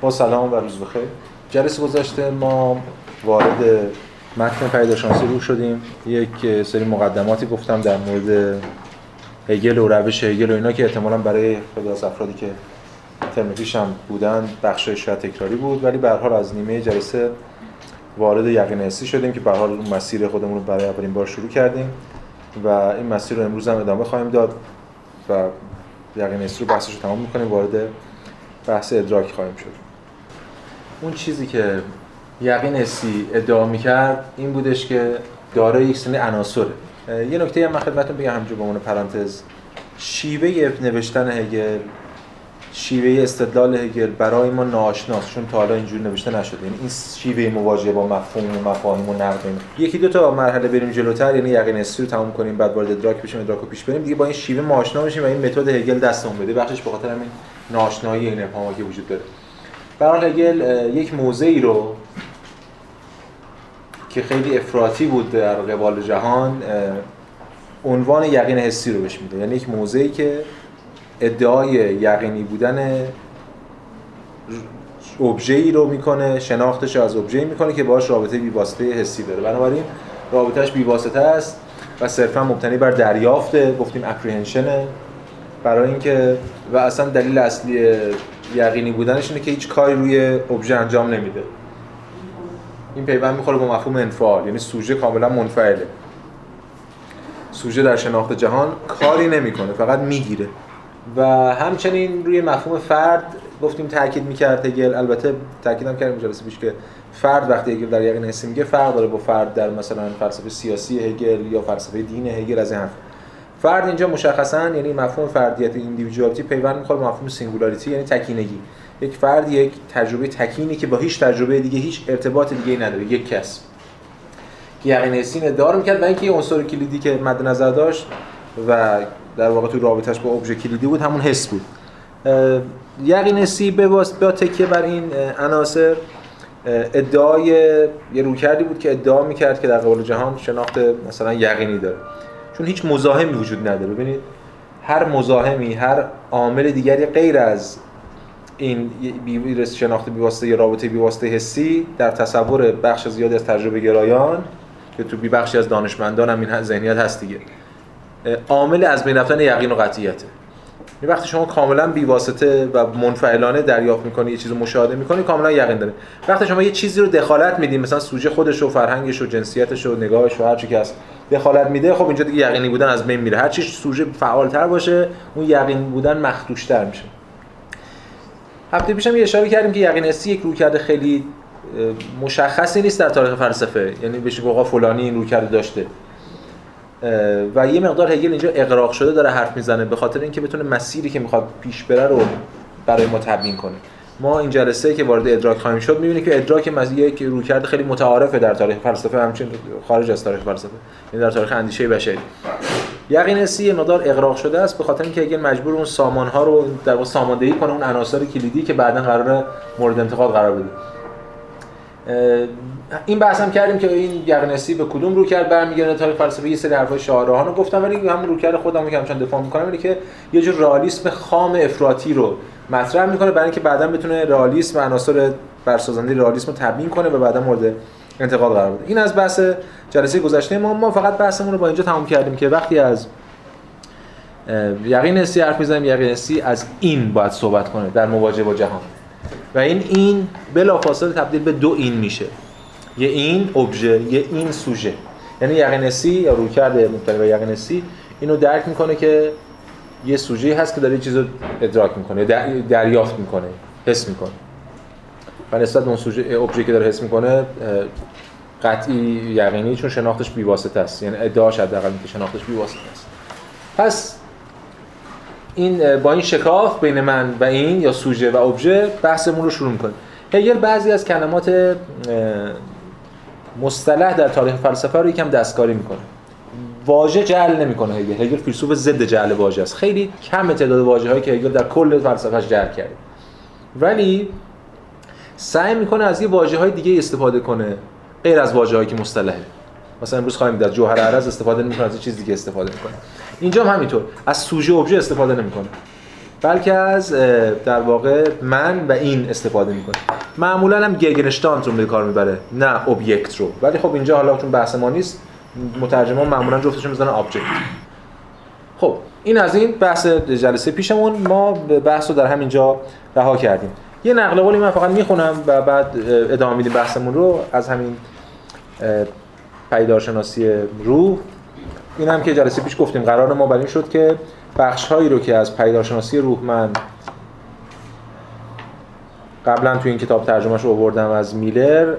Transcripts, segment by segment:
با سلام و روز بخیر. جلسه گذاشته ما وارد متن پیداشانسی رو شدیم. یک سری مقدماتی گفتم در مورد هگل و روش هگل و اینا که احتمالا برای خیلی از افرادی که ترم هم بودن بخش شاید تکراری بود. ولی به حال از نیمه جلسه وارد یقین حسی شدیم که به حال مسیر خودمون رو برای اولین بار شروع کردیم و این مسیر رو امروز هم ادامه خواهیم داد و یقین حسی رو بحثش رو تمام می‌کنیم. وارد بحث ادراک خواهیم شد. اون چیزی که یقین حسی ادعا می‌کرد این بودش که دارای یک سری عناصره. یه نکته هم من خدمتتون بگم همینجا به عنوان پرانتز. شیوه نوشتن هگل شیوه استدلال هگل برای ما ناآشناست چون تا حالا اینجوری نوشته نشده. یعنی این شیوه مواجهه با مفهوم و مفاهیم و نقد یکی دو تا مرحله بریم جلوتر یعنی یقین حسی رو تموم کنیم بعد وارد ادراک بشیم ادراک رو پیش بریم. دیگه با این شیوه ما آشنا بشیم و این متد هگل دستمون بده. بخشش به خاطر همین ناآشنایی این ابهاما که وجود داره. برای هگل یک موضعی رو که خیلی افراطی بود در قبال جهان عنوان یقین حسی رو بهش میده. یعنی یک موضعی که ادعای یقینی بودن ای رو می‌کنه شناختش از ابژه‌ای می‌کنه که باش رابطه بیواسطه حسی داره. بنابراین رابطهش بیواسطه است و صرفا مبتنی بر دریافته گفتیم اپریهنشنه برای اینکه و اصلا دلیل اصلی یقینی بودنش اینه که هیچ کاری روی ابژه انجام نمیده. این پیوند می‌خوره با مفهوم انفعال یعنی سوژه کاملا منفعله. سوژه در شناخت جهان کاری نمی‌کنه فقط می‌گیره. و همچنین روی مفهوم فرد گفتیم تاکید می‌کرد هگل. البته تاکیدم کردیم جلسه پیش که فرد وقتی هگل در یقین حسی میگه فرق داره با فرد در مثلا فلسفه سیاسی هگل یا فلسفه دین هگل از این حرف فرد اینجا مشخصا یعنی مفهوم فردیت individuality پیوند می‌خوره مفهوم singularity یعنی تکینگی. یک فرد یک تجربه تکینه که با هیچ تجربه دیگه هیچ ارتباط دیگه نداره یک کس. یقین حسی ادعا می‌کرد و اینکه یه عنصر کلیدی که مد نظر داشت و در واقع تو رابطش با ابژه کلیدی بود همون حس بود. یقین حسی به با تکیه بر این عناصر ادعای یه رویکردی بود که ادعا می‌کرد که در قبال جهان شناخت مثلا یقینی داره. چون هیچ مزاحمی وجود نداره. ببینید هر مزاحمی هر عامل دیگری غیر از این شناخت بیواسطه یا رابطه بیواسطه حسی در تصور بخش زیادی از تجربه گرایان که تو بی بخشی از دانشمندان هم این ذهنیت هست دیگه عامل از بین رفتن یقین و قطعیته. یعنی وقتی شما کاملا بی واسطه و منفعلانه دریافت می‌کنی یه چیزو مشاهده می‌کنی کاملا یقین داره. وقتی شما یه چیزی رو دخالت میدین مثلا سوژه خودش و فرهنگش و جنسیتش و نگاهش و هر چی که هست دخالت میده خب اینجا دیگه یقینی بودن از بین میره. هر چی سوژه فعالتر باشه اون یقین بودن مخدوشتر میشه. هفته پیشم یه اشاره کردیم که یقین حسی یک رویکرد خیلی مشخصی نیست در تاریخ فلسفه. یعنی بشه گفت فلانی این رویکرد داشته. و یه مقدار هگل اینجا اقراق شده داره حرف می‌زنه به خاطر اینکه بتونه مسیری که می‌خواد پیش بره رو برای ما تبیین کنه. ما این جلسه که وارد ادراک خواهیم شد می‌بینیم که ادراک یک رویکرد خیلی متعارفه در تاریخ فلسفه همچنین خارج از تاریخ فلسفه یعنی در تاریخ اندیشه بشری. یقین یه مقدار اغراق شده است به خاطر اینکه اگه مجبور اون سامان ها رو در واقع ساماندهی کنه اون عناصر کلیدی که بعدا قرار مورد انتقاد قرار بده. این بحث هم کردیم که این یقین به کدوم رو کرد برمیگرده؟ تاریخ فلسفه یه سری حرفای شاعران رو گفتم ولی همون رو کرد خودم که همچنان دفاع می‌کنم اینه که یه جور رئالیسم خام افراطی رو مطرح می‌کنه برای اینکه بعدا بتونه رئالیسم و عناصر برسازنده رئالیسم رو تبیین کنه و بعدا مورد انتقاد قرار بده. این از بحث جلسه گذشته. ما ما فقط بحثمون رو با اینجا تموم کردیم که وقتی از یقین حسی حرف می‌زنیم یقین حسی از این باید صحبت کنه در مواجهه با جهان. و این این بلافاصله تبدیل به دو این میشه. یه این ابژه یه این سوژه. یعنی یقین حسی یا رویکرد مبتنی بر یقین حسی اینو درک می‌کنه که یه سوژه هست که داره یه چیز رو ادراک می‌کنه دریافت می‌کنه حس می‌کنه. و نسبت اون سوژه ابژه که داره حس می‌کنه قطعی یقینی چون شناختش بیواسطه است. یعنی ادعاش حداقل که شناختش بیواسطه است. پس این با این شکاف بین من و این یا سوژه و ابژه بحثمون رو شروع می‌کنه هگل بعضی از کلمات مصطلح در تاریخ فلسفه رو یکم دستکاری می‌کنه. واژه جعل نمی‌کنه هگل. هگل فیلسوف ضد جعل واژه است. خیلی کم تعداد واژه هایی که هگل در کل فلسفهش جعل کرده. ولی سعی می‌کنه از یه واژه های دیگه استفاده کنه غیر از واژه هایی که مصطلحه. مثلا امروز خواهیم از جوهر عرض استفاده نمی‌کنه از چیز دیگه استفاده می‌کنه. اینجا هم همینطور. از سوژه ابژه استفاده نمی‌کنه. بلکه از در واقع من و این استفاده می‌کنه معمولا هم Gegenstand رو به کار می‌بره نه Objekt رو. ولی خب اینجا حالا چون بحث ما نیست مترجمان معمولا جفتشون می‌زنن object خب این از این بحث جلسه پیشمون. ما بحث رو در همینجا رها کردیم. یه نقل قولی من فقط می‌خونم و بعد ادامه میدیم بحثمون رو از همین پیدارشناسی روح. این هم که جلسه پیش گفتیم قرار ما بر این شد که بخش هایی رو که از پیدارشناسی روح من قبلا تو این کتاب ترجمهش رو آوردم از میلر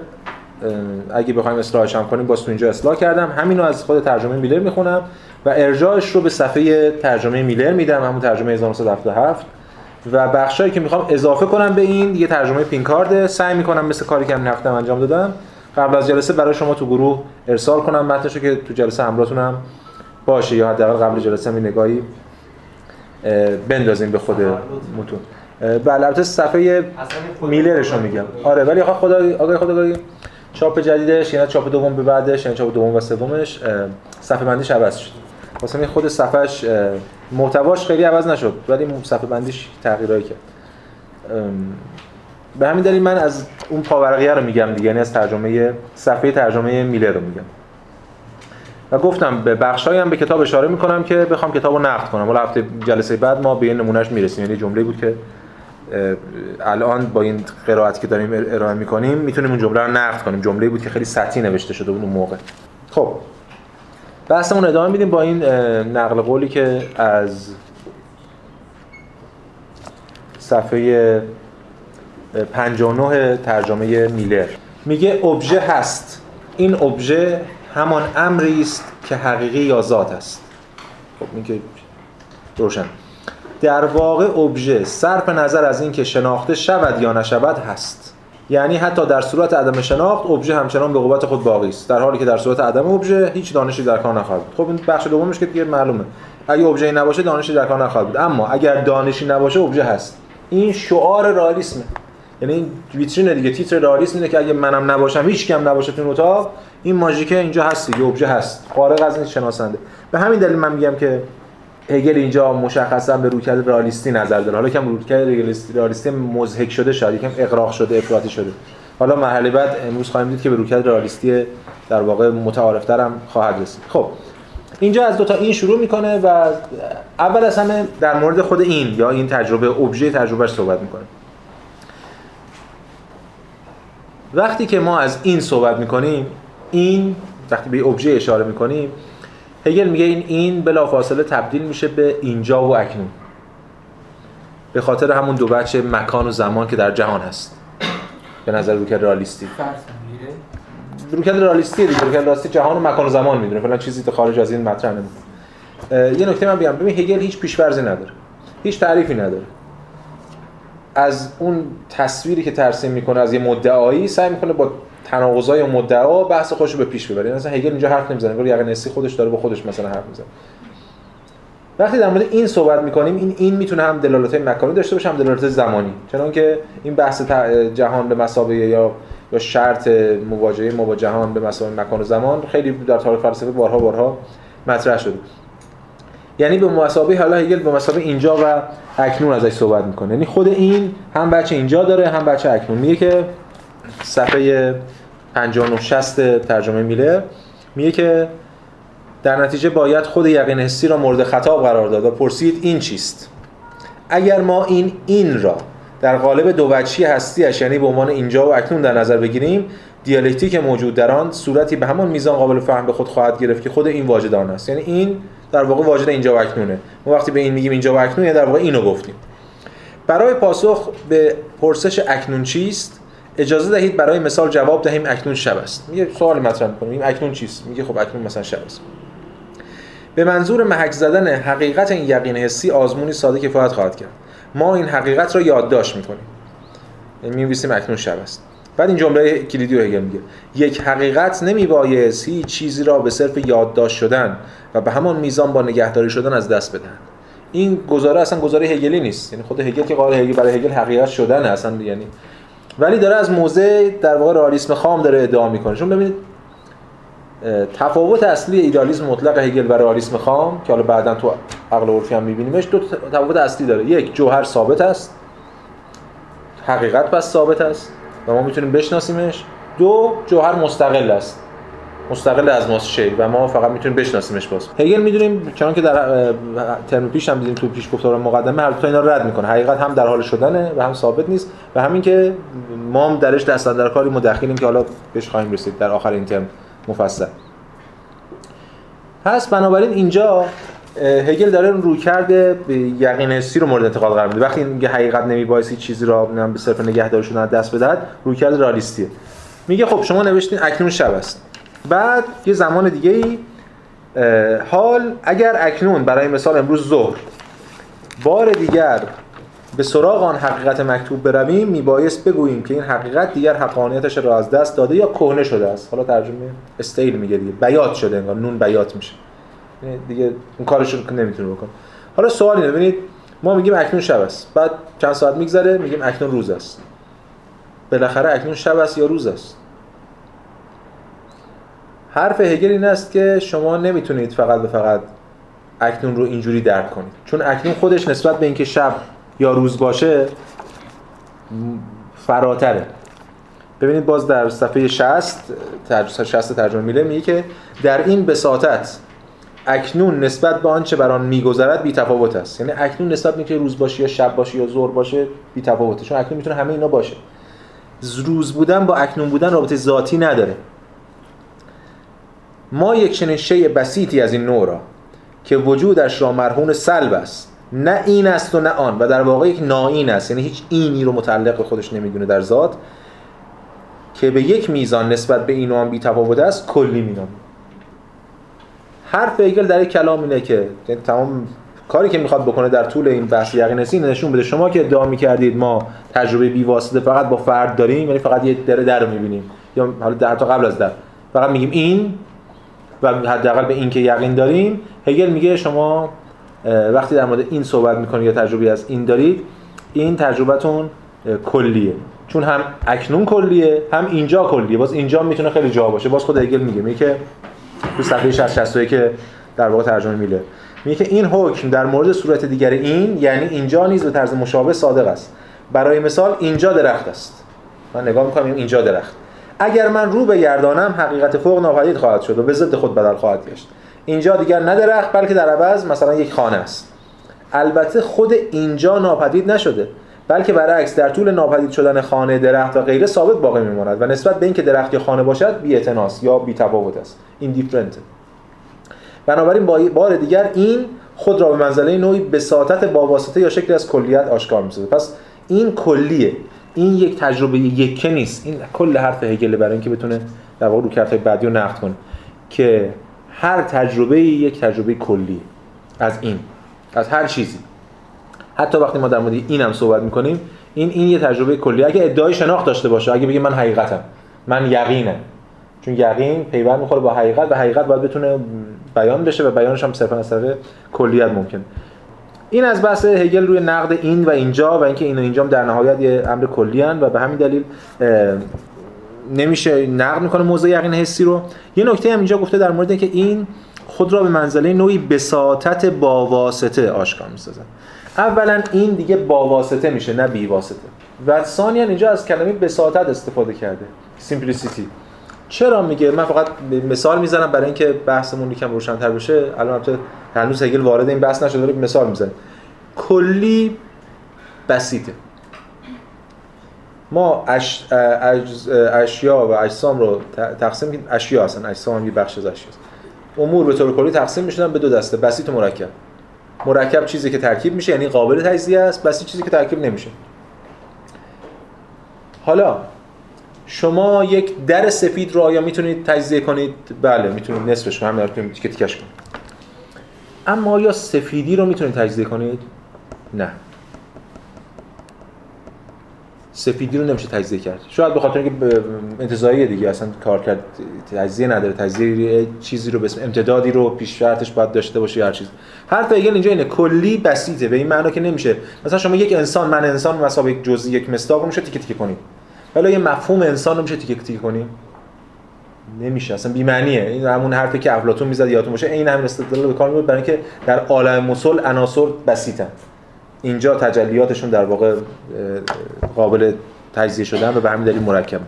اگه بخوایم اصلاحش هم کنیم باز تو اینجا اصلاح کردم. همین رو از خود ترجمه میلر می‌خونم و ارجاعش رو به صفحه ترجمه میلر میدم همون ترجمه 1977 و بخشایی که می‌خوام اضافه کنم به این یه ترجمه پینکارد سعی می‌کنم مثل کاری که همین هفته انجام دادم قبل از جلسه برای شما تو گروه ارسال کنم متنشو که تو جلسه همراهتونم باشه یا حداقل قبل جلسه می نگاهی بندازیم به خود متون بله البته صفحه میلرش رو میگم. آره ولی آقا خدا آقای خداگاهی چاپ جدیدش یعنی چاپ دوم به بعدش یعنی چاپ دوم و سومش صفحه بندیش عوض شد. واسه خود صفحش محتواش خیلی عوض نشد ولی صفحه بندیش تغییرایی کرد. به همین دلیل من از اون پاورقیه رو میگم دیگه یعنی از ترجمه صفحه ترجمه میلر رو میگم. و گفتم به بخشایی هم به کتاب اشاره می‌کنم که بخوام کتاب رو نقد کنم. ولی هفته جلسه بعد ما به این نمونهش می‌رسیم. یعنی جمله بود که الان با این قرائتی که داریم ارائه می‌کنیم می‌تونیم اون جمله رو نقد کنیم. جمله بود که خیلی سطحی نوشته شده بود اون موقع. خب. بحثمون ادامه میدیم با این نقل قولی که از صفحه 59 ترجمه میلر. میگه ابژه هست. این ابژه همان امری است که حقیقی یا ذات است. خب این که روشن. در واقع ابژه صرف نظر از اینکه شناخته شود یا نشود هست. یعنی حتی در صورت عدم شناخت ابژه همچنان به قوت خود باقی است. در حالی که در صورت عدم ابژه هیچ دانشی در کار نخواهد بود. خب این بخش دومش که دیگه معلومه. اگه ابژه نباشه دانشی در کار نخواهد بود. اما اگر دانشی نباشه ابژه هست. این شعار رئالیسمه. یعنی ویترین دیگه تیتر رئالیسم اینه که اگه منم نباشم هیچ کم نباشه تو اتاق. این ماژیکه اینجا هست دیگه ابژه هست. فارغ از این شناسنده. به همین دلیل من میگم که هگل اینجا مشخصا به رویکرد رئالیستی نظر داره. حالا کم رویکرد رئالیستی مزهک شده شاید یکم اقراق شده افراطی شده. حالا مرحله بعد امروز خواهیم دید که به رویکرد رئالیستی در واقع متعارفتر هم خواهد رسید. خب اینجا از دو تا این شروع می‌کنه و اول از همه در مورد خود این یا این تجربه ابژه تجربهش صحبت می‌کنه. وقتی که ما از این صحبت می‌کنیم این وقتی به ابژه اشاره می‌کنیم هگل میگه این این بلافاصله تبدیل میشه به اینجا و اکنون. به خاطر همون دو بچه مکان و زمان که در جهان هست. به نظر روکرد رالیستی. روکرد رالیستی دیگه. روکرد رالیستی جهان و مکان و زمان می‌دونه. فلان چیزی خارج از این مطرح نمی‌کنه. یه نکته من بگم. ببین هگل هیچ پیش‌فرضی نداره. هیچ تعریفی نداره. از اون تصویری که ترسیم می‌کنه از یه مدعایی سعی می‌کنه با تناقضای مدعا بحث خودش رو به پیش ببره مثلا هگل اینجا حرف نمی‌زنه یقین نسی خودش داره با خودش مثلا حرف می‌زنه. وقتی در مورد این صحبت می‌کنیم این این می‌تونه هم دلالت مکانی داشته باشه هم دلالت زمانی. چون که این بحث جهان به مسابقه یا یا شرط مواجهه ما با جهان به مسابقه مکان و زمان خیلی در تاریخ فلسفه بارها بارها مطرح شده. یعنی به مسابقه حالا هگل به مسابقه اینجا و اکنون ازش صحبت می‌کنه. یعنی خود این هم بچه اینجا داره هم بچه اکنون. میگه که صفحه 59 60 ترجمه میله میگه که در نتیجه باید خود یقین حسی را مورد خطاب قرار داد و پرسید این چیست؟ اگر ما این این را در قالب دو وجهی هستیش یعنی به عنوان اینجا و اکنون در نظر بگیریم دیالکتیک موجود در آن صورتی به همان میزان قابل فهم به خود خواهد گرفت که خود این واجدان است. یعنی این در واقع واجد اینجا و اکنونه. ما وقتی به این میگیم اینجا و اکنون یعنی در واقع اینو گفتیم. برای پاسخ به پرسش اکنون چیست؟ اجازه دهید برای مثال جواب دهیم اکنون شب است. میگه سوال مطرح می‌کنیم. اکنون چیست؟ میگه خب اکنون مثلا شب است. به منظور محک زدن حقیقت این یقین حسی آزمونی ساده کفایت خواهد کرد. ما این حقیقت را یادداشت می‌کنیم. یعنی می‌نویسیم اکنون شب است. بعد این جمله کلیدی رو هگل میگه. یک حقیقت نمیبایست هیچ چیزی را به صرف یادداشت شدن و به همان میزان با نگهداری شدن از دست بدن این گزاره اصلا گزاره هگلی نیست. یعنی خود هگل که قال هگل برای هگل حقیقت شدن اصلا یعنی ولی داره از موزه در واقع رئالیسم خام داره ادعا می‌کنه. چون ببینید تفاوت اصلی ایدالیسم مطلق هگل و رئالیسم خام که حالا بعدا تو عقل عرفی هم می‌بینیمش دو تفاوت اصلی داره. یک جوهر ثابت است. حقیقت پس ثابت است و ما می‌تونیم بشناسیمش. دو جوهر مستقل است. مستقل از ماست شی و ما فقط می‌تونیم بشناسیمش باز. هگل می‌دونیم چون که در ترم پیش هم دیدیم تو پیش گفتار مقدمه هر تا اینا رد می‌کنه. حقیقت هم در حال شدنه و هم ثابت نیست و همین که ما هم درش دست در کاری مدخلیم که حالا بهش خواهیم رسید در آخر این ترم مفصل. پس بنابراین اینجا هگل داره رو کرده یقین حسی رو مورد انتقاد قرار میده. وقتی میگه حقیقت نمیبایستی چیزی را به صرف نگهداری شدن دست بدهد روی کرده رالیستیه میگه خب شما نوشتین اکنون شب است. بعد یه زمان دیگه ای حال اگر اکنون برای مثال امروز ظهر بار دیگر به سراغ آن حقیقت مکتوب برویم میبایست بگوییم که این حقیقت دیگر حقانیتش را از دست داده یا کهنه شده است. حالا ترجمه استیل میگه دیگه. بیات شده انگار نون بیات میشه. یعنی دیگه اون کارش رو نمی‌تونه بکنه. حالا سوال اینه ببینید ما میگیم اکنون شب است. بعد چند ساعت میگذره؟ میگیم اکنون روز است. بالاخره اکنون شب است یا روز است؟ حرف هگل این است که شما نمی‌تونید فقط به فقط اکنون رو اینجوری درک کنید. چون اکنون خودش نسبت به اینکه شب یا روز باشه فراتره. ببینید باز در صفحه 60 60 ترجمه میله میگه که در این بساطت اکنون نسبت به آنچه بر آن میگذرد بی تفاوت است. یعنی اکنون نسبت به اینکه روز باشه یا شب باشه یا ظهر باشه بی تفاوته چون اکنون می‌تونه همه اینا باشه. روز بودن با اکنون بودن رابطه ذاتی نداره. ما یک چنین شی بسیطی از این نوع را که وجودش را مرهون سلب است نه این است و نه آن و در واقع یک ناین است یعنی هیچ اینی رو متعلق به خودش نمی‌دونه در ذات که به یک میزان نسبت به این و آن بی تفاوت است کلی مینام حرف ایگل در یک کلام اینه که یعنی تمام کاری که می‌خواد بکنه در طول این بحث یقینسی نشون بده شما که ادعا می‌کردید ما تجربه بی واسطه فقط با فرد داریم یعنی فقط یه در در می‌بینیم یا حالا در تا قبل از در فقط میگیم این و حداقل به این که یقین داریم هگل میگه شما وقتی در مورد این صحبت می‌کنید یا تجربه از این دارید این تجربتون کلیه. چون هم اکنون کلیه هم اینجا کلیه. باز اینجا می‌تونه خیلی جا باشه. باز خود هگل میگه. میگه که تو صفحه 60 که در واقع ترجمه میله میگه که این حکم در مورد صورت دیگر این یعنی اینجا نیز به طرز مشابه صادق است. برای مثال اینجا درخت است. من نگاه می‌کنم اینجا درخت. اگر من رو بگردانم حقیقت فوق ناپدید خواهد شد و به ضد خود بدل خواهد گشت. اینجا دیگر نه درخت بلکه در عوض مثلا یک خانه است. البته خود اینجا ناپدید نشده بلکه برعکس در طول ناپدید شدن خانه درخت و غیره ثابت باقی میماند و نسبت به اینکه درخت یا خانه باشد بی یا بی تفاوت است ایندیفرنت بنابراین با بار دیگر این خود را به منزله نوعی بساطت با واسطه یا شکلی از کلیت آشکار می‌سازد. پس این کلیه. این یک تجربه یکه نیست. این کل حرف هگل برای اینکه بتونه در واقع روکرت‌های بعدی رو نقد کنه. که هر تجربه یک تجربه کلی از این از هر چیزی. حتی وقتی ما در مورد این هم صحبت می‌کنیم این این یه تجربه کلی. اگه ادعای شناخت داشته باشه اگه بگه من حقیقتم من یقینم. چون یقین پیوند می‌خوره با حقیقت و حقیقت باید بتونه بیان بشه و بیانش هم صرفا از طریق کلیت ممکن. این از بحث هگل روی نقد این و اینجا و اینکه این و اینجا در نهایت یه امر کلی و به همین دلیل نمیشه نقد می‌کنه موضوع یقین حسی رو. یه نکته هم اینجا گفته در مورد اینکه این خود را به منزله نوعی بساطت با واسطه آشکار می‌سازه اولا این دیگه با واسطه میشه نه بی واسطه. و ثانیا اینجا از کلمه بساطت استفاده کرده. سیمپلیسیتی چرا میگه؟ من فقط مثال می‌زنم برای اینکه بحثمون یکم روشن‌تر بشه. الان البته هنوز هگل وارد این بحث نشده داره مثال می‌زنه کلی بسیطه. ما اش... اشیا و اجسام رو تقسیم کنیم. اشیا هستن. اجسام هم یه بخش از اشیاست امور به طور کلی تقسیم می‌شدن به دو دسته. بسیط و مرکب. مرکب چیزی که ترکیب میشه یعنی قابل تجزیه است. بسیط چیزی که ترکیب نمیشه. حالا شما یک در سفید رو آیا می‌تونید تجزیه کنید؟ بله می‌تونید نصفش رو همین رو تیکه تیکش کنید. اما آیا سفیدی رو می‌تونید تجزیه کنید؟ نه. سفیدی رو نمیشه تجزیه کرد. شاید به خاطر اینکه انتزاعی دیگه اصلا کار کرد تجزیه نداره. تجزیه چیزی رو به اسم امتدادی رو پیش شرطش باید داشته باشه هر چیز. حرف ایگل اینجا اینه کلی بسیطه. به این معنا که نمیشه. مثلا شما یک انسان من انسان مسابقه یک جزئی یک مستاق میشه تیکه تیکه کنید. ولی یه مفهوم انسان رو میشه تیکه تیکه کنیم نمیشه اصلا بی معنیه این همون حرفی که افلاطون می‌زد یادتون باشه این همین استدلال به کار می‌برد برای اینکه در عالم مسل عناصر بسیطن. اینجا تجلیاتشون در واقع قابل تجزیه شدن و به همین دلیل مرکب.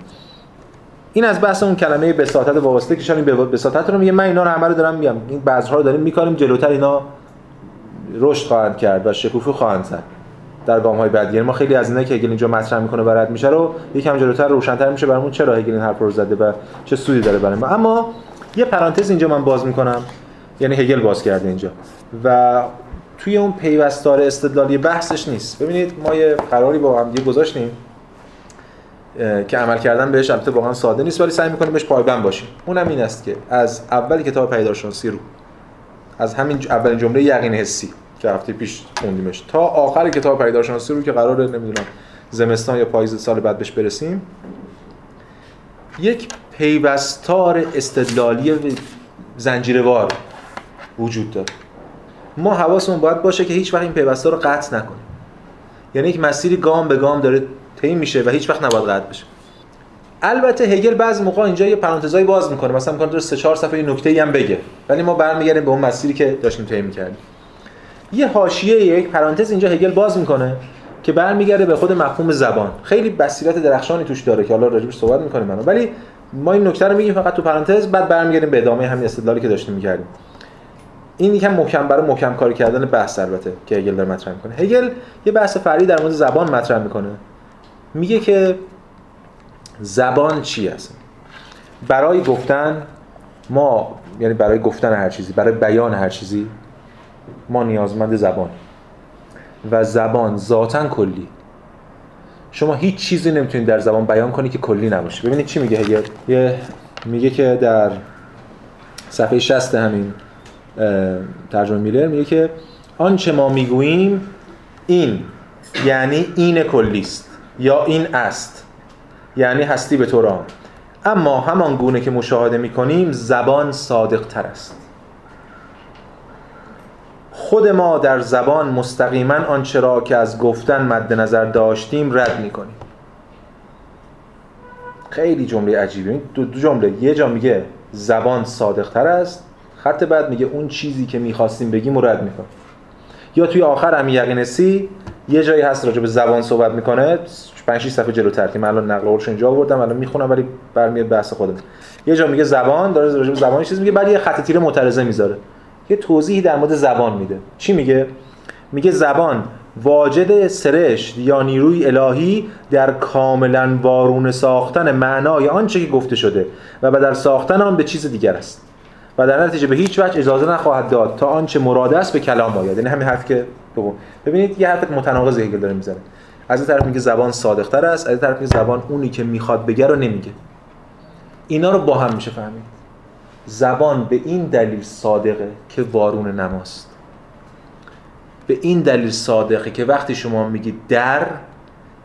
این از بحث اون کلمه بساطت وابسته که این بساطت رو میگه. من اینا رو همه رو دارم میگم. این بعضها رو داریم می‌کنیم جلوتر اینا رشد خواهند کرد و شکوفی خواهند زد. در گام های بعدی یعنی ما خیلی از اینا که هگل اینجا مطرح می‌کنه و رد میشه رو یکم جلوتر روشنتر میشه برامون چرا هگل این حرف رو زده و چه سودی داره برای ما. اما یه پرانتز اینجا من باز می‌کنم. یعنی هگل باز کرده اینجا. و توی اون پیوستار استدلالی بحثش نیست. ببینید ما یه قراری با هم گذاشتیم که عمل کردن بهش البته واقعا ساده نیست ولی سعی می‌کنیم بهش پایبند باشیم. اونم این است که از اول کتاب پیدارشناسی رو از همین اولین جمله یقین حسی. که هفته پیش خوندیمش. تا آخر کتاب پیدارشناسی رو که قراره نمی‌دونم زمستان یا پاییز سال بعد بهش برسیم. یک پیوستار استدلالی زنجیروار وجود داره. ما حواسمون باید باشه که هیچ وقت این پیوستار رو قطع نکنیم. یعنی یک مسیری گام به گام داره طی میشه و هیچ وقت نباید قطع بشه. البته هگل بعضی موقع اینجا یه پرانتزایی باز می‌کنه. مثلا میگه در 3 4 صفحه نکته هم بگه. ولی ما برمیگردیم به اون مسیری که داشتیم طی می‌کردیم. یه حاشیه یک پرانتز اینجا هگل باز می‌کنه که برمیگرده به خود مفهوم زبان. خیلی بصیرت درخشانی توش داره که حالا راجبش صحبت می‌کنیم منو ولی ما این نکته رو میگیم فقط تو پرانتز بعد برمیگردیم به ادامه همین استدلالی که داشتیم می‌کردیم. این یکم محکم برای محکم کاری کردن بحث البته که هگل داره مطرح می‌کنه. هگل یه بحث فرعی در مورد زبان مطرح می‌کنه. میگه که زبان چی است؟ برای گفتن ما یعنی برای گفتن هر چیزی برای بیان هر چیزی ما نیازمند زبان. و زبان ذاتا کلی. شما هیچ چیزی نمی‌تونید در زبان بیان کنی که کلی نباشه. ببینید چی میگه هگل. یه میگه که در صفحه 60 همین ترجمه میلر میگه که آنچه ما می‌گوییم این یعنی این کلی است یا این است یعنی هستی به طور اما همان گونه که مشاهده می‌کنیم زبان صادق تر است. خود ما در زبان مستقیما آنچه را که از گفتن مد نظر داشتیم رد می‌کنیم. خیلی جمله عجیبه. دو, دو جمله. یه جا میگه زبان صادق تر است خط بعد میگه اون چیزی که می‌خواستیم بگیم رد می‌کنیم. یا توی آخر هم یقینسی یه جایی هست راجع به زبان صحبت می‌کنه. 5 6 صفحه جلوتر که من الان نقل قولش اینجا آوردم الان می‌خونم ولی برمیاد بحث خودم. یه جا میگه زبان داره راجع به زبان چیز میگه بعد یه خط تیره معترضه می‌ذاره. یه توضیحی در مورد زبان میده. چی میگه؟ میگه زبان واجد سرشت یا نیروی الهی در کاملا وارونه ساختن معنای آنچه که گفته شده و بدل ساختن آن به چیز دیگر است. و در نتیجه به هیچ وجه اجازه نخواهد داد تا آنچه مراد است به کلام آید. یعنی همین حرف که ببینید یه حرف متناقض هگل داره می‌زنه. از این طرف میگه زبان صادق تر است از این طرف میگه زبان اونی که می‌خواد بگه رو نمیگه. اینا رو با هم میشه فهمید. زبان به این دلیل صادقه که وارون نماست. به این دلیل صادقه که وقتی شما میگید در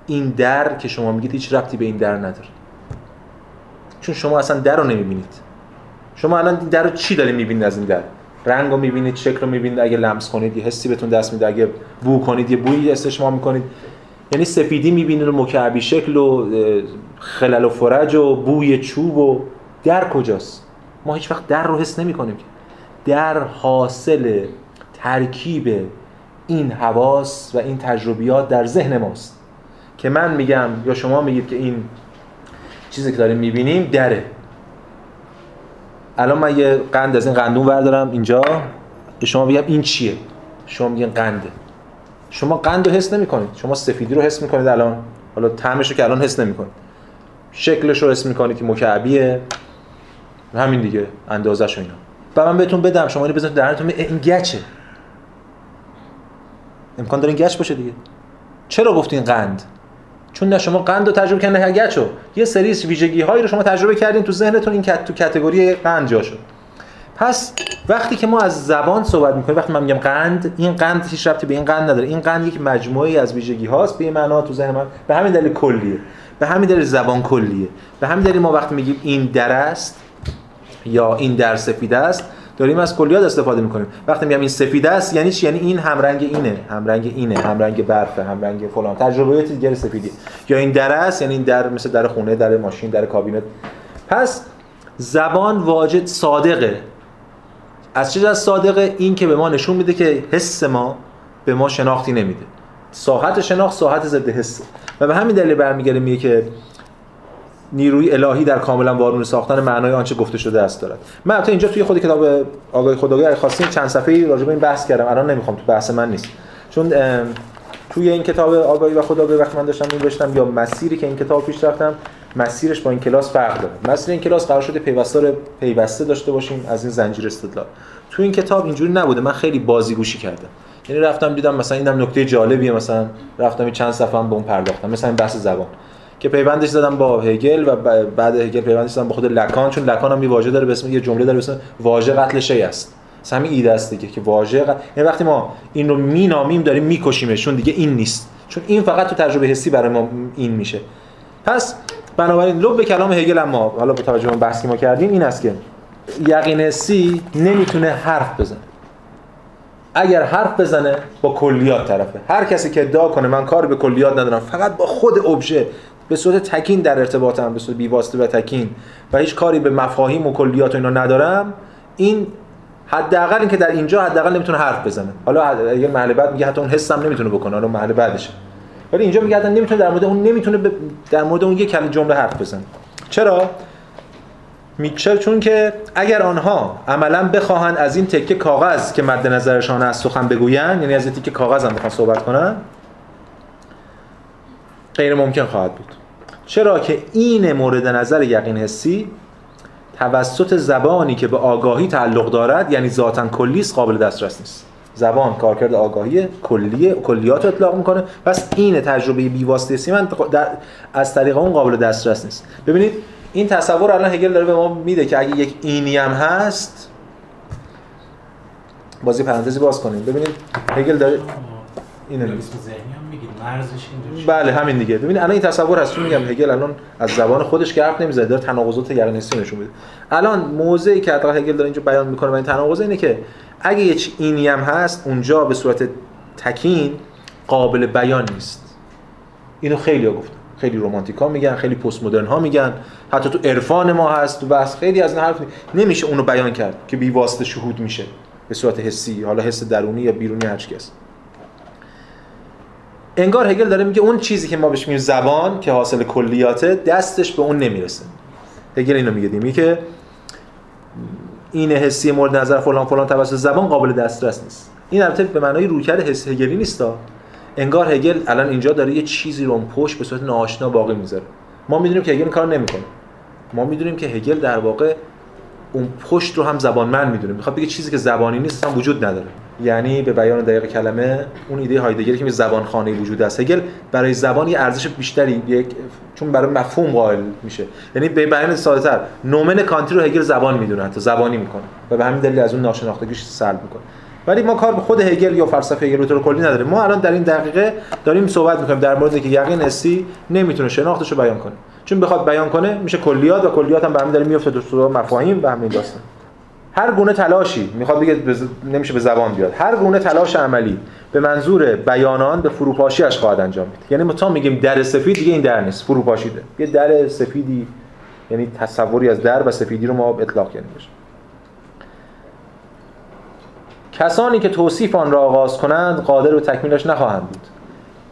این در که شما میگید هیچ ربطی به این در نداره. چون شما اصلا در رو نمی‌بینید. شما الان در رو چی دارید می‌بینید از این در؟ رنگ رو می‌بینید شکل رو می‌بینید اگه لمس کنید یه حسی بهتون دست میده اگه بو کنید یه بویی استشمام می‌کنید. یعنی سفیدی می‌بینید و مکعبی شکل و خلل و فرج و بوی چوب و در کجاست؟ ما هیچ وقت در رو حس نمی کنیم در حاصل ترکیب این حواس و این تجربیات در ذهن ماست. که من میگم یا شما میگید که این چیزی که داریم می‌بینیم دره. الان من یه قند از این قندون بردارم اینجا. شما بگم این چیه؟ شما میگین قنده. شما قند رو حس نمی‌کنید. شما سفیدی رو حس می‌کنید الان. حالا طعمش رو که الان حس نمی‌کنید. شکلش رو حس می‌کنید که مکعبیه. همین دیگه اندازش و اینا. و من بهتون بدم شما اینو بزنید درتون این گچه. امکان داره این گچ باشه دیگه. چرا گفتین قند؟ چون نه شما قند رو تجربه کردین نه گچو یه سری ویژگی هایی رو شما تجربه کردین تو ذهنتون این تو کاتگوری قند جا شد. پس وقتی که ما از زبان صحبت می‌کنیم وقتی من میگم قند این قند هیچ ربطی به این قند نداره. این قند یک مجموعه از ویژگی هاست. به معنا تو ذهن من به همین دلیل کلیه. به همین دلیل زبان کلیه. به همین دلیل ما وقتی میگیم این در است یا این در سفید است داریم از کلیات استفاده می‌کنیم. وقتی میگم این سفید است یعنی چی؟ یعنی این همرنگ اینه همرنگ اینه همرنگ برفه همرنگ فلان. تجربیات دیگه سفیدی. یا این در است یعنی این در مثل در خونه در ماشین در کابینت. پس زبان واجد صادقه. از چه از صادقه؟ این که به ما نشون میده که حس ما به ما شناختی نمیده. ساحت شناخت ساحت ضد حس. و به همین دلیل برمیگره میگه که نیروی الهی در کاملا وارونه ساختن معنای آنچه گفته شده است دارد. من البته اینجا توی خود کتاب آگاهی خداگاهی خواستیم چند صفحه‌ای راجع به این بحث کردم. الان نمی‌خوام تو بحث من نیست. چون توی این کتاب آگاهی و خداگاهی وقتی من داشتم می‌نوشتم یا مسیری که این کتاب پیش رفتم مسیرش با این کلاس فرق داره. مسیر این کلاس قرار شده پیوستار پیوسته داشته باشیم از این زنجیر استدلال. تو این کتاب اینجوری نبوده. من خیلی بازیگوشی کردم. یعنی رفتم دیدم مثلا اینم نکته جالبیه. مثلا رفتم چند صفحه به اون پرداختم. مثلا این بحث زبان. که پیوندش زدم با هگل و بعد هگل پیوندش زدم با خود لکان چون لکان هم یه واژه داره به اسم یه جمله داره به اسم واژه قتل شی است. همین ایده است دیگه که واژه ق... یعنی وقتی ما این رو مینامیم داریم میکشیمش چون دیگه این نیست. چون این فقط تو تجربه حسی برای ما این میشه. پس بنابراین لب به کلام هگل اما حالا با توجه به بحثی ما کردیم این است که یقین حسی نمی‌تونه حرف بزنه. اگر حرف بزنه با کلیات طرفه. هر کسی که ادعا کنه من کار به کلیات ندارم فقط با خود ابژه به صورت تکین در ارتباطم به صورت بیواسطه و تکین و هیچ کاری به مفاهیم و کلیات و اینا ندارم این حداقل اینکه در اینجا حداقل نمی‌تونه حرف بزنه. حالا یه محل بعد میگه حتی اون حسم نمی‌تونه بکنه حالا محل بعدشه. ولی اینجا میگه نمی‌تونه در مورد اون نمی‌تونه در مورد اون یه کلمه جمله حرف بزنه. چرا؟ میکشر چون که اگر آنها عملا بخواهند از این تکه کاغذ که مد نظرشان از سخن بگویند یعنی از این تکه کاغذ هم بخوان صحبت کنن غیر ممکن خواهد بود. چرا که این مورد نظر یقین حسی توسط زبانی که به آگاهی تعلق دارد یعنی ذاتا کلی قابل دسترس نیست. زبان کارکرد آگاهی کلیه کلیات اطلاق می‌کنه. پس این تجربه بیواسطه من در از طریق اون قابل دسترس نیست. ببینید این تصور الان هگل داره به ما میده که اگه یک اینی هم هست بازی پرانتزی باز کنیم. ببینید هگل داره اینو بله همین دیگه. ببینید الان این تصور هست. میگم هگل الان از زبان خودش حرف نمی‌زنه داره تناقضات یقینی نشون میده. الان موضعی که حتی هگل داره اینجا بیان می‌کنه این تناقض اینه که اگه یه اینی هم هست اونجا به صورت تکین قابل بیان نیست. اینو خیلی ها گفتن. خیلی رومانتیکا میگن خیلی پست مدرن ها میگن. حتی تو عرفان ما هست تو بحث خیلی از این حرف نمیشه اونو بیان کرد که بی واسطه شهود میشه. به صورت حسی حالا حس درونی یا بیرونی هر کس انگار هگل داره میگه اون چیزی که ما بهش میگیم زبان که حاصل کلیاته دستش به اون نمی‌رسه. هگل اینو میگه دیگه. که این حسی مورد نظر فلان فلان توسط زبان قابل دسترس نیست. این البته به معنای رویکرد حس هگلی نیستا انگار هگل الان اینجا داره یه چیزی رو پشت به صورت ناآشنا باقی می‌ذاره. ما می‌دونیم که هگل این کار نمی‌کنه. ما می‌دونیم که هگل در واقع اون پشت رو هم زبان من می‌دونه. می‌خواد بگه چیزی که زبانی نیست هم وجود نداره. یعنی به بیان دقیق کلمه اون ایده هایدگر که زبان خانه وجود است. هگل برای زبان یه ارزش بیشتری یک چون برای مفهوم قائل میشه. یعنی به بیان ساده‌تر. نومن کانتی رو هگل زبان می‌دونه حتی زبانی می‌کنه. و به همین دلیل از اون ناشناختگیش سلب می‌کنه. ولی ما کار به خود هگل یا فلسفه هگل رو کلی نداریم. ما الان در این دقیقه داریم صحبت می‌کنیم در مورد که یقین حسی نمی‌تونه شناختش رو بیان کنه. چون بخواد بیان کنه میشه کلیات و کلیات هم به همین دلیل میفته تو مفاهیم و همین داستان. هر گونه تلاشی می‌خواد بگه بز... نمیشه به زبان بیاد. هر گونه تلاش عملی به منظور بیانان به فروپاشیش خواهد انجام بید یعنی ما تا میگیم در سفید دیگه این در نیست فروپاشیده. یه در سفیدی یعنی تصوری از در و سفیدی رو ما اطلاق کردیم کسانی که توصیف آن را آغاز کنند قادر به تکمیلش نخواهند بود.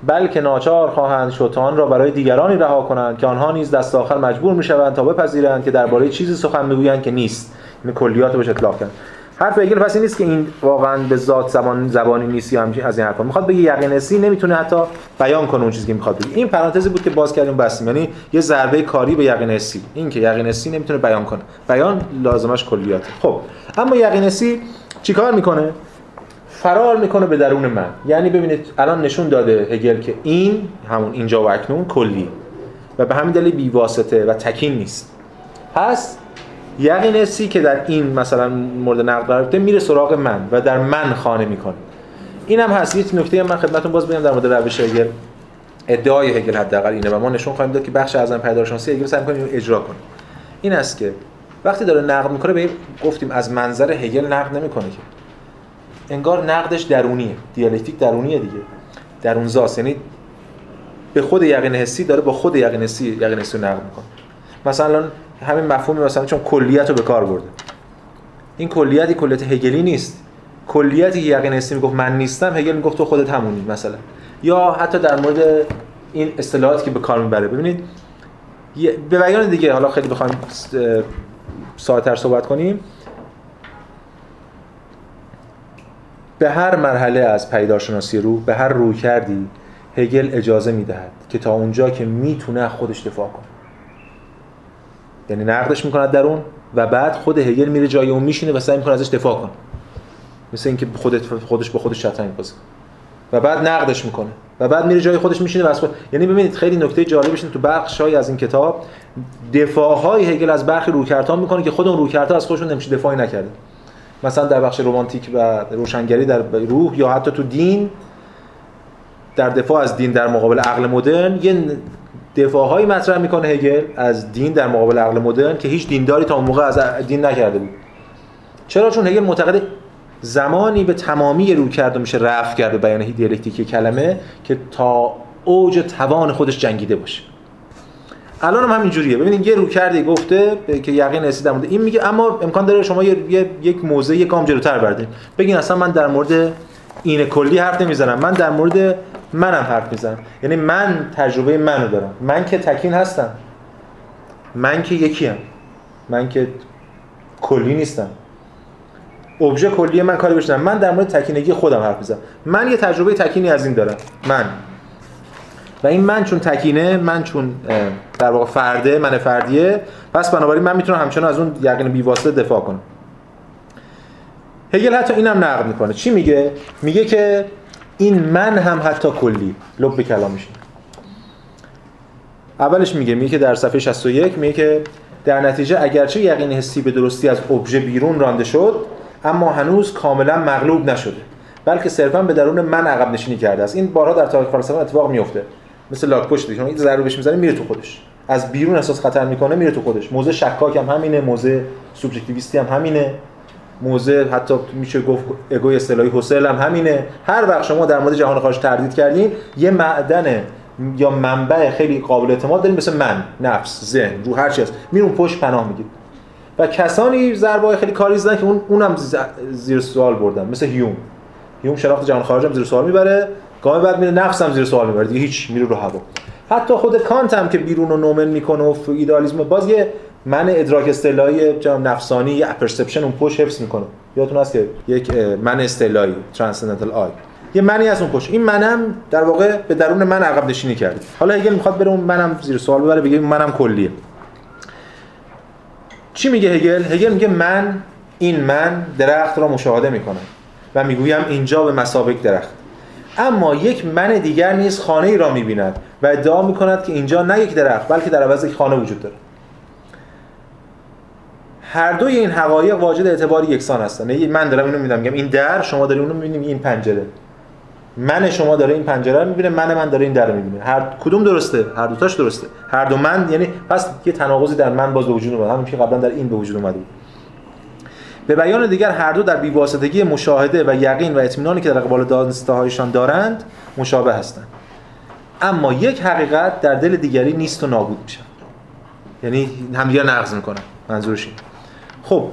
بلکه ناچار خواهند شتان را برای دیگرانی رها کنند که آنها نیز دست آخر مجبور می‌شوند تا بپذیرند که درباره چیزی سخن می‌گویند که نیست. کلیات رو بهش اطلاق کرد. حرف هگل پس این نیست که این واقعا به ذات زبان زبانی نیست یا همچین از این حرفا. می‌خواد بگه یقینسی نمی‌تونه حتی بیان کنه اون چیزی که می‌خواد بگه. این پرانتزی بود که باز کردیم بستیم. یعنی یه ضربه کاری به یقینسی این که یقینسی نمی‌تونه بیان کنه. بیان لازمش کلیات خب اما یقینسی چیکار می‌کنه؟ فرار می‌کنه به درون من. یعنی ببینید الان نشون داده هگل که این همون اینجا و اکنون کلی و به همین دلیل بیواسطه و تکین نیست. پس یقینسی که در این مثلا مورد نقد قرار میره سراغ من و در من خانه می‌کنه. این هم هست. یک نکته من خدمتتون باز بگم در مورد روش هگل. ادعای هگل حداقل اینه و ما نشون خواهیم داد که بخش اعظم پیدارشناسی هگل سعی می‌کنیم اجرا کنیم. این است که وقتی داره نقد می‌کنه به گفتیم از منظر هگل نقد نمی‌کنه که. انگار نقدش درونیه. دیالکتیک درونیه دیگه. درون زاست یعنی به خود یقین حسی داره با خود یقین حسی یقین حسی نقد می‌کنه. مثلا همین مفهوم مثلا چون کلیت رو به کار برده. این کلیتی کلیت هگلی نیست. کلیتی که یقین هستی می‌گفت من نیستم هگل می‌گفت تو خودت همونی مثلا. یا حتی در مورد این اصطلاحاتی که به کار می‌بره. ببینید به بیان دیگه حالا خیلی بخوایم ساعتر صحبت کنیم. به هر مرحله از پیدارشناسی روح به هر روی کردی هگل اجازه می‌دهد که تا اونجا که می‌تونه خودش دفاع کنه. یعنی نقدش می‌کند در اون و بعد خود هگل میره جای اون میشینه و سعی می‌کنه ازش دفاع کنه. مثل اینکه خودت خودش به خودش شطرنج بازی و بعد نقدش می‌کنه. و بعد میره جای خودش میشینه و خود یعنی ببینید خیلی نکته جالبش تو بخشای از این کتاب دفاعهای هگل از برخی رویکردها می‌کنه که خود اون رویکردها از خودشون نمیشه دفاعی نکرده مثلا در بخش رمانتیک و روشنگری در روح یا حتی تو دین در دفاع از دین در مقابل عقل مدرن یه دفاعهایی مطرح می‌کنه هگل از دین در مقابل عقل مدرن که هیچ دینداری تا اون موقع از دین نکرده بود. چرا؟ چون هگل معتقد زمانی به تمامی رو کرده میشه رفع کرده بیان دیالکتیکی کلمه که تا اوج توان خودش جنگیده باشه. الان هم همینجوریه ببینید یه رو کرده گفته که یقین رسیدم این میگه اما امکان داره شما یه، یک موزه یک گام جلوتر بردین. بگین اصلا من در مورد این کلی حرف نمی‌زنم. من در مورد منم حرف می‌زنم. یعنی من تجربه منو دارم. من که تکین هستم. من که یکیم. من که کلی نیستم. ابژه کلی من کاری بشنم من در مورد تکینگی خودم حرف می‌زنم. من یه تجربه تکینی از این دارم. من. و این من چون تکینه من چون در واقع فرده من فردیه. پس بنابراین من می‌تونم همچنان از اون یقین بیواسطه دفاع کنم. هگل حتی اینم نقد می‌کنه. چی میگه؟ میگه که این من هم حتی کلی لب کلامش اولش میگه میگه که در صفحه 61 میگه که در نتیجه اگرچه یقین حسی به درستی از ابژه بیرون رانده شد اما هنوز کاملا مغلوب نشده بلکه صرفا به درون من عقب نشینی کرده است. این بارها در تاریخ فلسفه اتفاق میفته مثل لاک پشت دیگه این ضربه بهش می‌زنه میره تو خودش. از بیرون احساس خطر می‌کنه میره تو خودش. موزه شکاک هم همینه موزه سوبژکتیویستی هم همینه. موزه حتی میشه گفت اگوی اصطلاحی حسل هم همینه. هر وقت شما در مورد جهان خارج تردید کردین یه معدن یا منبع خیلی قابل اعتماد داریم مثل من نفس ذهن رو هر چی هست. میرون پشت پناه میگید و کسانی ضربه خیلی کاری زدن که اون اونم زیر سوال بردن مثل هیوم. هیوم شناخت جهان خارج هم زیر سوال می‌بره گام بعد میره نفسم زیر سوال می‌بره دیگه هیچ میره رو هوا. حتی خود کانت هم که بیرون رو نومن می‌کنه و ایدالیسم باز یه من ادراک اصطلاحی نفسانی یه پرسپشن اون پشت حفظ می‌کنه یادتون هست که یک من اصطلاحی ترانسندنتال آی یه منی از اون پشت. این منم در واقع به درون من عقب نشینی کرده. حالا هگل می‌خواد بره اون منم زیر سوال ببره بگه منم کلیه. چی میگه هگل؟ هگل میگه من این من درخت را مشاهده می‌کنم و می‌گویم اینجا به مسابق درخت. اما یک من دیگر نیز خانه ای را می‌بیند و ادعا می‌کند که اینجا نه یک درخت بلکه در عوض یک خانه وجود داره هر دوی این حقایق واجد اعتباری یکسان هستن. یعنی من دارم اینو میدم. میگم این در شما داری اونو می‌بینیم این پنجره. من شما داره این پنجره رو می‌بینه من من داره این در رو می‌بینه. هر کدوم درسته هر دوتاش درسته. هر دو من یعنی پس یه تناقضی در من باز به وجود اومد. همون که قبلا در این به وجود اومده بود. به بیان دیگر هر دو در بیواسطگی مشاهده و یقین و اطمینانی که در قبال دانستهایشان دارند مشابه هستند. اما یک حقیقت در دل دیگری نیست و نابود میشه یعنی همدیگر نقض می‌کنن. منظورش این خب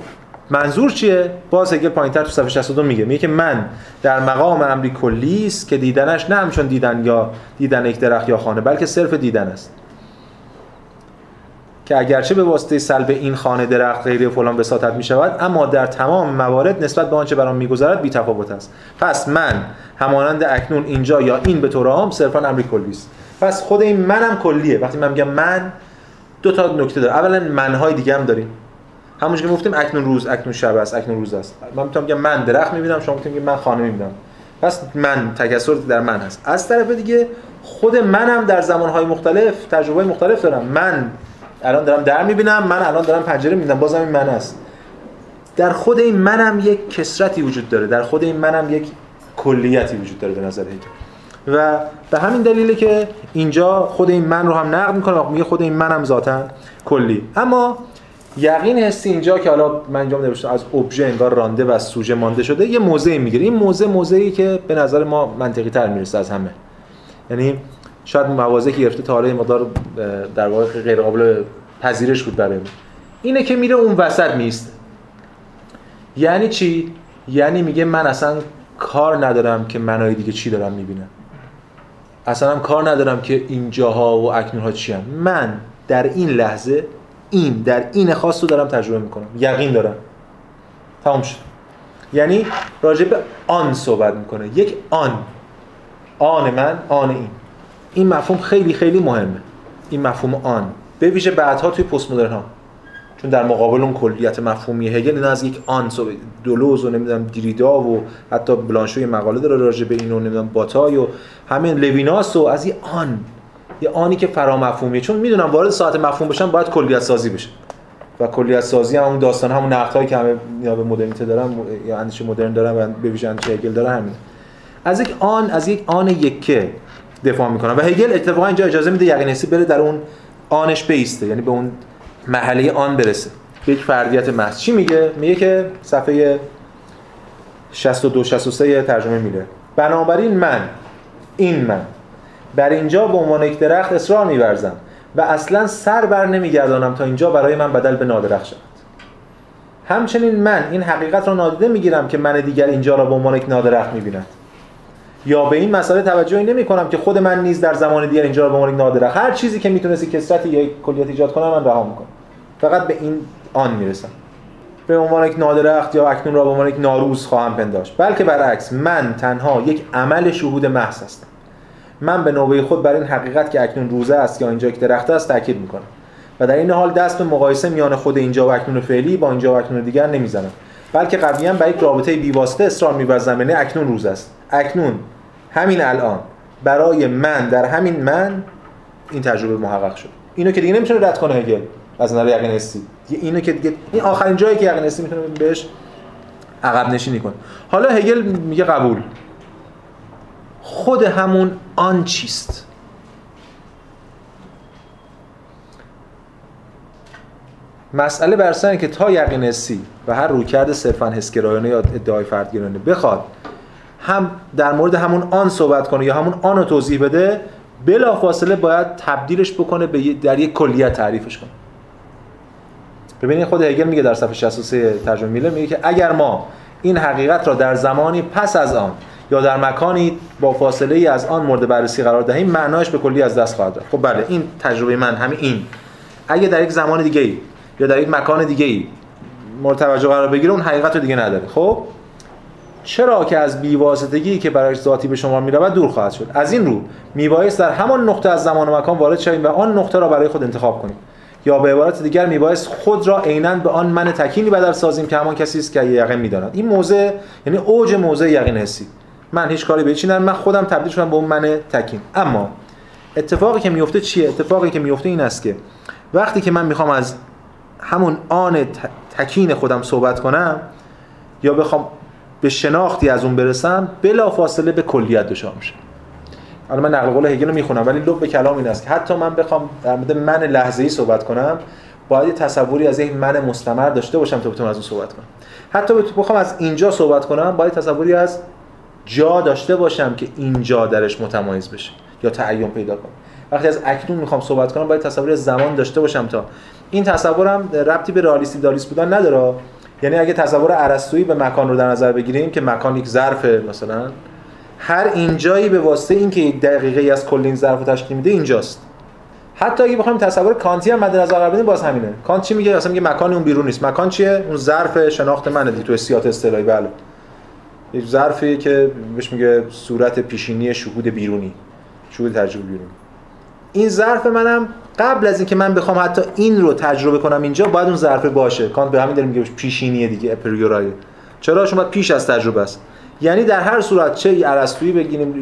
منظور چیه؟ باز اگه پایینتر تو صفحه 62 میگه. میگه که من در مقام امری کلی است که دیدنش نه همچون دیدن یا دیدن یک درخت یا خانه بلکه صرف دیدن است. که اگرچه به واسطه سلب این خانه درخت غیره فلان بساطت می شود اما در تمام موارد نسبت به آنچه برام میگذرد بی تفاوت است. پس من همانند اکنون اینجا یا این به طور عام صرفا امری کلی است. پس خود این منم کلیه. وقتی من میگم من دو تا نکته داره اولا منهای دیگه هم داریم. همونش که گفتیم اکنون روز اکنون شب است اکنون روز است. من می‌تونم بگم من درخت می‌بینم شما می‌تونید من خانه می‌بینم. پس من تکثر در من هست. از طرف دیگه خود منم در زمانهای مختلف تجربه مختلف دارم. من الان دارم در می‌بینم من الان دارم پنجره می‌بینم بازم این من است. در خود این منم یک کسرتی وجود داره. در خود این منم یک کلیتی وجود داره به نظر هیگل و به همین دلیله که اینجا خود این من رو هم نقد می‌کنه میگه خود این منم ذاتا کلی. اما یقین حسی اینجا که حالا من اینجا از ابژه انگار رانده و از سوژه مانده شده یه موضعی می‌گیره. این موضع موضعی که به نظر ما منطقی تر می‌رسه از همه. یعنی شاید مواضعی که گرفته تا حالا مقدار در واقع غیر قابل پذیرش بود برای اینه که میره اون وسط میست یعنی چی؟ یعنی میگه من اصلا کار ندارم که منای دیگه چی دارم می‌بینم. اصلا هم کار ندارم که اینجاها و اکنونها چی هم. من در این لحظه این در این خاص رو دارم تجربه می‌کنم. یقین دارم. تمام شد. یعنی راجع به آن صحبت می‌کنه. یک آن. آن من آن این. این مفهوم خیلی خیلی مهمه. این مفهوم آن. به ویژه بعدها توی پست مدرن ها چون در مقابل اون کلیت مفهومی هگل اینا از یک آن دولوز و نمی‌دونم دریدا و حتی بلانشو مقاله داره راجع به اینو نمی‌دونم باتای و همین لویناس و از این آن. یه آنی که فرا مفهومیه چون می‌دونم وارد ساحت مفهوم بشن باید کلیت سازی بشه. و کلیت سازی همون داستان همون نقدهایی که همه یا به مدرنیته دارن یا اندیشه مدرن دارن و به ویژه اندیشه هگل داره همین از یک آن از یک آن یکه دفاع می‌کنن و هگل اتفاقا اینجا اجازه میده یقین حسی بره در اون آنش بیسته یعنی به اون محله آن برسه. به یک فردیت محض. چی میگه؟ میگه که صفحه 62 63 ترجمه میده. بنابراین من این من بر اینجا به عنوان یک درخت اصرار میورزم و اصلا سر بر نمیگردانم تا اینجا برای من بدل به نادرخت شود. همچنین من این حقیقت را نادیده می‌گیرم که من دیگر اینجا را به عنوان یک نادرخت می‌بیند یا به این مسئله توجهی نمی کنم که خود من نیز در زمان دیگر اینجا را به عنوان نادرخت هر چیزی که می‌تونستی کسرتی یا کلیت ایجاد کنم من رها می‌کنم. فقط به این آن می‌رسم. به عنوان یک نادرخت یا اکنون را به عنوان یک ناروز خواهم پنداشت. بلکه برعکس من تنها یک عمل شهود محض هستم. من به نوبه خود بر این حقیقت که اکنون روزه است یا اینجا یک درخت است تاکید می‌کنم. و در این حال دست به مقایسه میان خود اینجا و اکنون فعلی با اینجا و اکنون دیگر نمی‌زنم. بلکه قویا به یک رابطه بیواسطه اصرار می‌ورزم یعنی اکنون روز است. اکنون همین الان برای من در همین من این تجربه محقق شد. اینو که دیگه نمی‌تونه رد کنه هگل. از نظر یقینستی اینو که دیگه این آخرین جایی که یقینستی می‌تونه بهش عقب نشینی کنه. حالا هگل میگه قبول. خود همون آن چیست؟ مسئله بر که تا یقینستی و هر رویکرد صرفا حسگرایانه یا ادعای فردگرایانه بخواد هم در مورد همون آن صحبت کنه یا همون آن رو توضیح بده بلا فاصله باید تبدیلش بکنه به در یک کلیت تعریفش کنه. ببینید خود هگل میگه در صفحه 63 ترجمه میله میگه که اگر ما این حقیقت را در زمانی پس از آن یا در مکانی با فاصله ای از آن مورد بررسی قرار دهیم معناش به کلی از دست خواهد رفت خب بله این تجربه من همین این. اگه در یک زمان دیگه ای یا در یک مکان دیگه ای مورد توجه قرار بگیره اون حقیقت رو دیگه نداره. خب؟ چرا که از بیواسطگی که برای ذاتی به شما می‌رود دور خواهد شد؟ از این رو میبایست در همان نقطه از زمان و مکان وارد شویم و آن نقطه را برای خود انتخاب کنیم. یا به عبارت دیگر میبایست خود را عینا به آن من تکینی بدل سازیم که همان کسی است که یقین می‌داند. این موضع یعنی اوج موضع یقین حسی. من هیچ کاری به چی من خودم تبدیل شدم به اون من تکین اما اتفاقی که میفته چیه؟ اتفاقی که میفته این است که وقتی که من می‌خوام از همون آن تکین خودم صحبت کنم یا بخوام به شناختی از اون برسم بلا فاصله به کلیت دچار میشه. حالا من نقل قول هگل رو می‌خونم ولی لب به کلام این است که حتی من بخوام در مورد من لحظه ای صحبت کنم باید تصوری از این من مستمر داشته باشم تا بتونم از اون صحبت کنم. حتی بخوام از اینجا صحبت کنم باید تصوری از جا داشته باشم که اینجا درش متمایز بشه یا تعین پیدا کنم. وقتی از اکنون می‌خوام صحبت کنم باید تصوری از زمان داشته باشم تا. این تصورم ربطی به رئالیستی دالیست بودن نداره. یعنی اگه تصور ارسطویی به مکان رو در نظر بگیریم که مکان یک ظرفه مثلا هر اینجایی به واسطه اینکه یک دقیقه از کل این ظرف رو تشکیل میده اینجاست. حتی اگه بخوایم تصور کانتی هم مد نظر قرار باز همینه. کانت چی میگه؟ اصلا میگه مکان اون بیرون نیست. مکان چیه؟ اون ظرف شناخت منه دی تو اسیات اصطلاحی. بله. یک ظرفی که بهش میگه صورت پیشینی شهود بیرونی شهود تجربه بیرونی. این ظرف منم قبل از اینکه من بخوام حتی این رو تجربه کنم اینجا باید اون ظرف باشه. کانت به همین داره میگه پیشینیه دیگه اپریورای چرا؟ شما پیش از تجربه است. یعنی در هر صورت چه ارسطویی بگیریم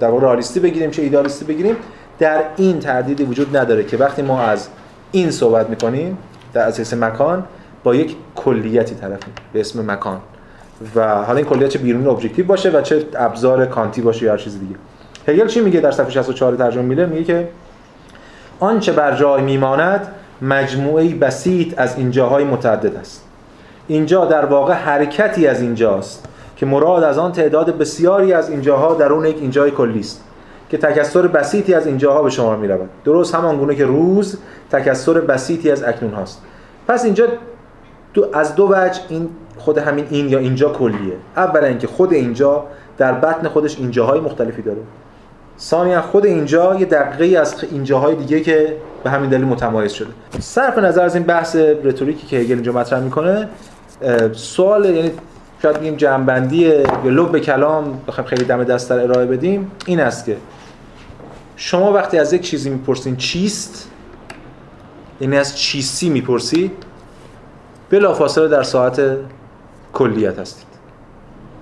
در واقع رالیستی بگیریم چه ایدالیستی بگیریم در این تردیدی وجود نداره که وقتی ما از این صحبت می‌کنیم در اساس مکان با یک کلیتی طرفیم به اسم مکان. و حالا این کلیت چه بیرونی objective باشه و چه ابژکتیو کانتی باشه یا هر چیز دیگه. هگل چی میگه در صفحه 64 ترجمه میلر میگه که آنچه بر جای میماند مجموعه بسیط از اینجاهای متعدد است. اینجا در واقع حرکتی از اینجاست که مراد از آن تعداد بسیاری از اینجاها درون یک اینجای کلی است که تکثر بسیطی از اینجاها به شمار می رود درست همان گونه که روز تکسر بسیطی از اکنون هاست. پس اینجا دو از دو وجه این خود همین این یا اینجا کلیه. اولا اینکه خود اینجا در بطن خودش اینجاهای مختلفی داره. ثانیا خود اینجا یه دقیقه از اینجاهای دیگه که به همین دلیل متمایز شده. صرف نظر از این بحث رتوریکی که هگل اینجا مطرح می‌کنه سوال یعنی شاید بگیم جنبندی یا لب کلام بخوایم خیلی دم دست در ارائه بدیم این است که شما وقتی از یک چیزی می‌پرسین چیست یعنی از چیستی می‌پرسید بلافاصله در ساعت کلیت هستید.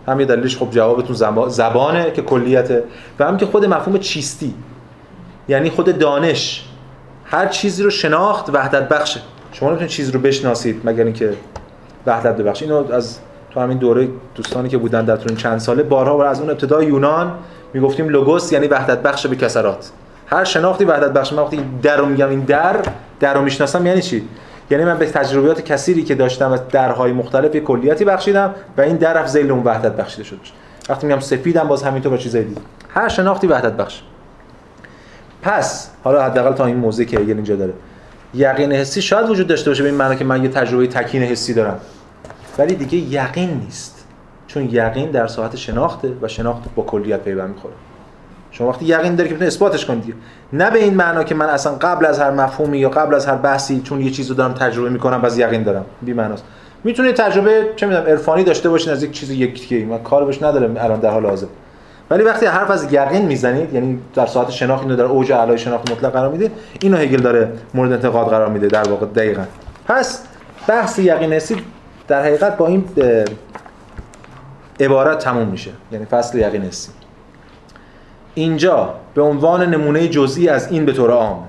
همین دلیلش خب جوابتون زبانه که کلیته. و هم که خود مفهوم چیستی. یعنی خود دانش. هر چیزی رو شناخت وحدت بخشه. شما نمی‌تونید چیز رو بشناسید مگر اینکه وحدت ببخش اینو از تو همین دوره دوستانی که بودن در طول چند ساله بارها بار از اون ابتدای یونان می‌گفتیم لوگوس یعنی وحدت بخش به کسرات. هر شناختی وحدت بخش. من وقتی در میگم این در در رو می‌شناسم یعنی چی؟ یعنی من به تجربیات کثیری که داشتم از درهای مختلف یک کلیتی بخشیدم و این در رفت اون وحدت بخشیده شده وقتی میگم سفیدم باز همینطور با چیزای دیگه. هر شناختی وحدت بخش. پس حالا حداقل تا این موضوعی که اینجا داره. یقین حسی شاید وجود داشته باشه به این معنی که من یه تجربه تکین حسی دارم. ولی دیگه یقین نیست. چون یقین در ساعت شناخته و شناخت با کلیت پیوند می‌خوره. شما وقتی یقین داری که بتونی اثباتش کنید نه به این معنا که من اصلا قبل از هر مفهومی یا قبل از هر بحثی چون یه چیزو دارم تجربه می‌کنم باز یقین دارم. بی معناست. می‌تونید تجربه چه می‌دونم عرفانی داشته باشین از یک چیز یکی من کار بهش ندارم الان در حال حاضر. ولی وقتی حرف از یقین می‌زنید یعنی در ساعت شناخت اینو در اوج اعلای شناخت مطلق قرار می‌دید اینو هگل داره مورد انتقاد قرار میده در واقع دقیقاً. پس بحث یقین حسی در حقیقت با این عبارت تموم میشه. یعنی فصل یقین حسی اینجا به عنوان نمونه جزئی از این به طور عام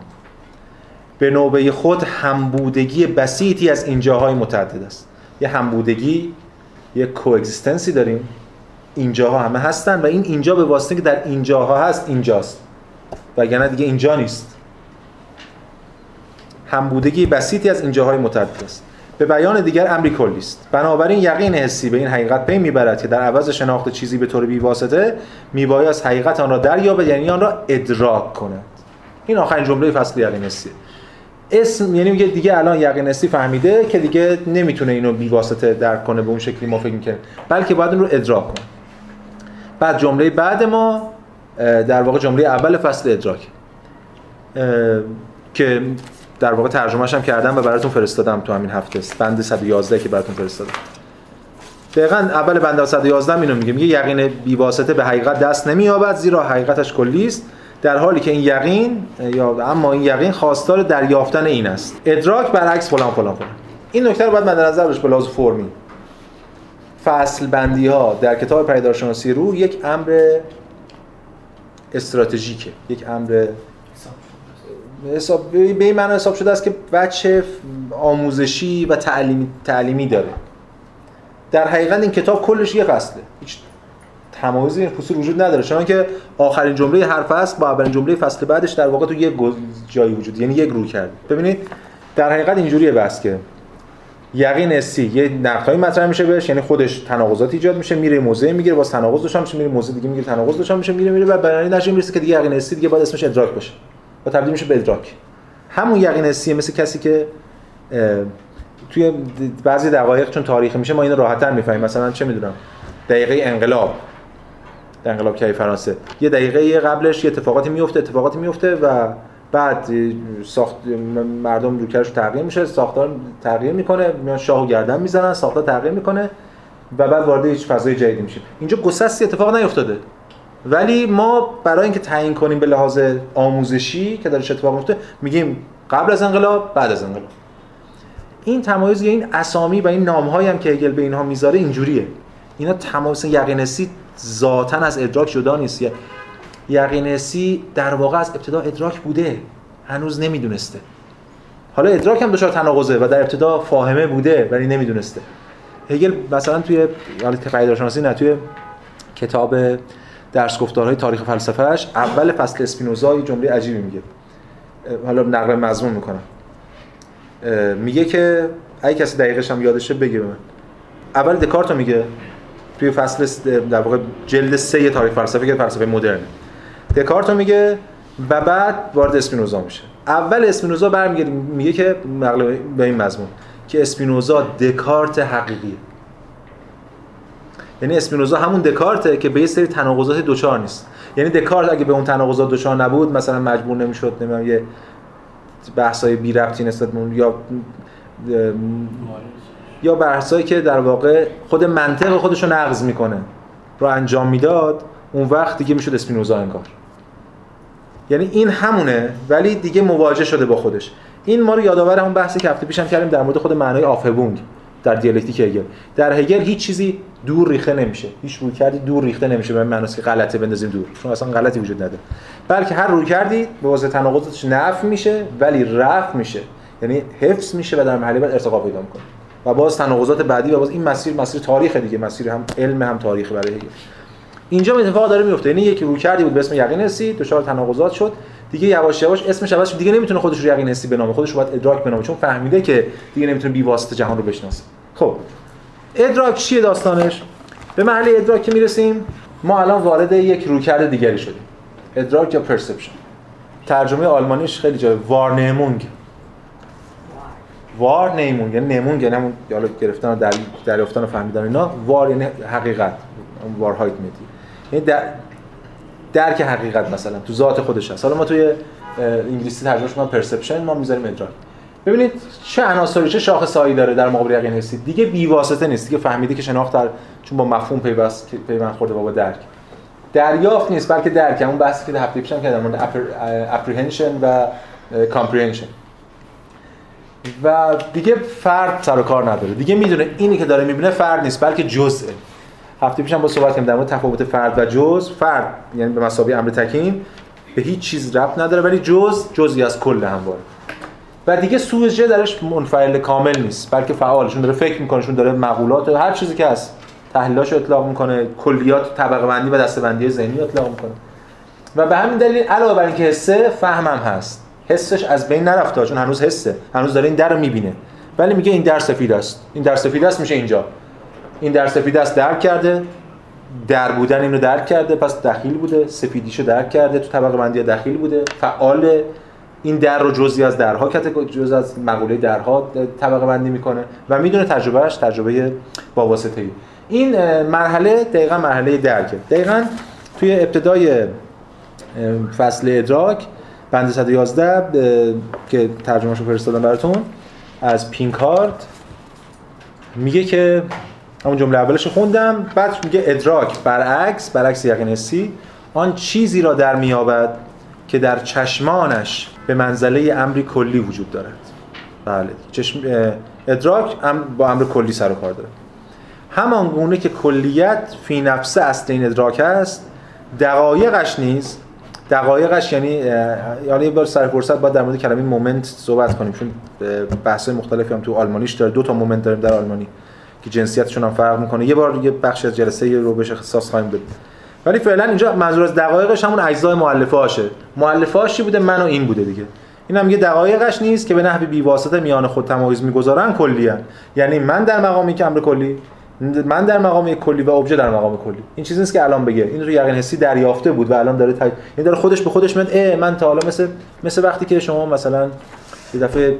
به نوبه خود همبودگی بسیطی از اینجاهای متعدد است. یه همبودگی یه کوگزیستنسی داریم. اینجاها همه هستن و این اینجا به واسطه که در اینجاها هست اینجاست. وگرنه دیگه اینجا نیست. همبودگی بسیطی از اینجاهای متعدد است. به بیان دیگر امری کلی است بنابراین یقین حسی به این حقیقت پی می‌برد که در عوض شناخت چیزی به طور بیواسطه میبایست حقیقت آن را دریابد یعنی آن را ادراک کند. این آخرین جمله فصل یقین حسی اسم یعنی میگه دیگه الان یقین حسی فهمیده که دیگه نمی‌تونه اینو بیواسطه درک کنه به اون شکلی ما فکر می‌کنه بلکه باید اون رو ادراک کنه. بعد جمله بعد ما در واقع جمله اول فصل ادراک که در واقع ترجمهش هم کردم و براتون فرستادم تو همین هفته. است بند 111 که براتون فرستادم. دقیقا اول بند 111 اینو میگه. میگه یقین بیواسطه به حقیقت دست نمییابد زیرا حقیقتش کلی است. در حالی که این یقین یا اما این یقین خواستار دریافتن این است. ادراک برعکس فلان فلان فلان. این نکته رو باید مد نظر به لحاظ فرمی. فصل بندی ها در کتاب پیدارشناسی روح یک امر استراتژیکه. یک امر حساب به این معنی حساب شده است که بچه آموزشی و تعلیمی, تعلیمی داره. در حقیقت این کتاب کلش یه فصله. هیچ تمایزی این فصول وجود نداره. چون که آخرین جمله هر فصل با اولین جمله فصل بعدش در واقع تو یه جایی وجود یعنی یک رو کرد. ببینید در حقیقت اینجوریه بس که یقین اسی یه نقدهای مطرح میشه بهش یعنی خودش تناقضات ایجاد میشه میره موزه می‌گیره باز تناقض داشته میشه میره موزه دیگه می‌گیره تناقض داشته میشه میره میره و برای نتیجه می‌رسه که دیگه یقین اسی دیگه باید اسمش ادراک باشه. و تبدیل میشه به ادراک. همون یقین حسیه مثل کسی که توی بعضی دقایق چون تاریخی میشه ما اینو راحت‌تر می‌فهمیم. مثلا چه می‌دونم دقیقه انقلاب. انقلاب کی فرانسه. یه دقیقه قبلش یه اتفاقاتی میفته اتفاقاتی میفته و بعد ساخت مردم روکرش تغییر میشه ساختار تغییر می‌کنه میان شاهو گردن می‌زنن ساختار تغییر می‌کنه و بعد وارد هیچ فضای جدیدی میشه اینجا گسستی اتفاق نیفتاده. ولی ما برای اینکه تعیین کنیم به لحاظ آموزشی که داره اتفاق میفته میگیم قبل از انقلاب بعد از انقلاب. این تمایز این اسامی و این نامهایی هم که هگل به اینها می‌ذاره اینجوریه. اینا تمایز یقینسی ذاتا از ادراک جدا نیست. یقینسی در واقع از ابتدا ادراک بوده هنوز نمی‌دونسته. حالا ادراک هم دچار تناقضه و در ابتدا فاهمه بوده ولی نمی‌دونسته. هگل مثلا توی حالا شناسی نه توی کتاب درس گفتارهای تاریخ فلسفهش اول فصل اسپینوزا یه جمله عجیبی میگه. حالا نقل مضمون می‌کنم. میگه که اگه کسی دقیقش هم یادشه بگه من. اول دکارتو میگه توی فصل در واقع جلد سه تاریخ فلسفه که فلسفه مدرن. دکارتو میگه و بعد وارد اسپینوزا میشه. اول اسپینوزا برمیگرده میگه که نقل به این مضمون که اسپینوزا دکارت حقیقیه. یعنی اسپینوزا همون دکارته که به یه سری تناقضات دوچار نیست. یعنی دکارت اگه به اون تناقضات دوچار نبود مثلا مجبور نمی‌شد نمی‌دونم یه بحثای بی ربطی نسبت یا یا بحثایی که در واقع خود منطق خودش رو نقض می‌کنه رو انجام می‌داد اون وقت دیگه می‌شد اسپینوزا انگار. یعنی این همونه ولی دیگه مواجه شده با خودش. این ما رو یادآور همون بحثی که هفته پیشم کردیم در مورد خود معنای آفبونگ در دیالکتیک هگل. در هگل هیچ چیزی دور ریخته نمیشه. هیچ روی کردی دور ریخته نمیشه به معنی که غلطه بندازیم دور. چون اصلا غلطی وجود نداره. بلکه هر روی کردی به واسه تناقضاتش نفع میشه ولی رفع میشه. یعنی حفظ میشه و در محلی بعد ارتقا پیدا می‌کنه. و باز تناقضات بعدی و باز این مسیر مسیر تاریخ دیگه. مسیر هم علم هم تاریخ برای هگل. اینجا اتفاق داره میفته یعنی یکی روی کردی بود به اسم یقین حسی دچار تناقضات شد. دیگه یواش یواش اسمش عوض شد دیگه نمی‌تونه خودش رو یقین حسی بنامه خودش رو باید ادراک بنامه. چون فهمیده که دیگه نمی‌تونه بی واسطه جهان رو بشناسه. خب ادراک چیه داستانش؟ به محل ادراک که می‌رسیم ما الان وارد یک رویکرد دیگری شدیم. ادراک یا پرسپشن؟ ترجمه آلمانیش خیلی جالب. وارنمونگ وار نیمون یعنی نیمون یعنی همون حالا گرفتن در دریافتن و فهمیدن اینا. وار یعنی حقیقت. Wahrheit میدی یعنی در درک حقیقت مثلا تو ذات خودش هست. حالا ما توی انگلیسی ترجمهش می‌کنم perception ما می‌ذاریم ادراک. ببینید چه عناصری چه شاخصهایی داره در مقابل یقین حسی دیگه بی واسطه نیست. دیگه فهمیده که شناخت در چون با مفهوم پیوست پیوند خورده با, درک. دریافت نیست بلکه درک. اون بحثی که هفته پیشم کردم مورد apprehension و comprehension و دیگه فرد سر و کار نداره. دیگه می‌دونه اینی که داره می‌بینه فرد نیست بلکه جزءه هفته پیشم با صحبت کردم در مورد تفاوت فرد و جز. فرد یعنی به مسابقه امر تکین به هیچ چیز ربط نداره ولی جز جزئی از کل همواره. و دیگه سوژه درش منفعل کامل نیست بلکه فعالشون داره فکر می‌کنه شون داره مقولات و هر چیزی که هست تحلیلاشو اطلاق می‌کنه کلیات طبقه بندی و دسته ذهنی اطلاق می‌کنه. و به همین دلیل علاوه بر اینکه حسه فهمم هست. حسش از بین نرفته چون هنوز حسه. هنوز داره این در رو می‌بینه. ولی میگه این در سفید است. این در سفید است میشه اینجا. این در سفید است درک کرده. در بودن اینو درک کرده پس دخیل بوده. سفیدیشو درک کرده. تو طبقه بندی دخیل بوده. فعال این در رو جزئی از درها جز از مقوله درها طبقه بندی می‌کنه و می‌دونه تجربهش تجربه با واسطه ای این مرحله دقیقا مرحله درکه. دقیقا توی ابتدای فصل ادراک بند 111 که ترجمهشو فرستادم براتون از پینکارد میگه که همون جمله اولش خوندم بعد میگه ادراک برعکس برعکس یقین حسی آن چیزی را در میابد که در چشمانش به منزله امری کلی وجود دارد. بله چشم ادراک با امر کلی سر و کار داره. همان گونه که کلیت فی نفسه اصل این ادراک است دقایقش نیز دقایقش یعنی یعنی یه بار سر فرصت باید در مورد کلمه Moment صحبت کنیم چون بحث‌های مختلفی هم تو آلمانیش داره. دو تا Moment داریم در آلمانی که جنسیتشون هم فرق می‌کنه. یه بار یه بخش از جلسه رو بهش اختصاص خواهیم داد. ولی فعلا اینجا منظور از دقایقش همون اجزای مؤلفه هاشه مؤلفه هاشی بوده؟ من و این بوده دیگه. این هم یه دقایقش نیست که به نحوی بی واسطه میان خود تمایز می‌گذارن کلی یعنی من در مقامی که امر کلی من در مقام کلی و ابژه در مقام کلی. این چیزی نیست که الان بگه. این رو یقین حسی دریافته بود و الان داره تای... این داره خودش به خودش میاد من تا حالا مثل مثل وقتی که شما مثلا یه دفعه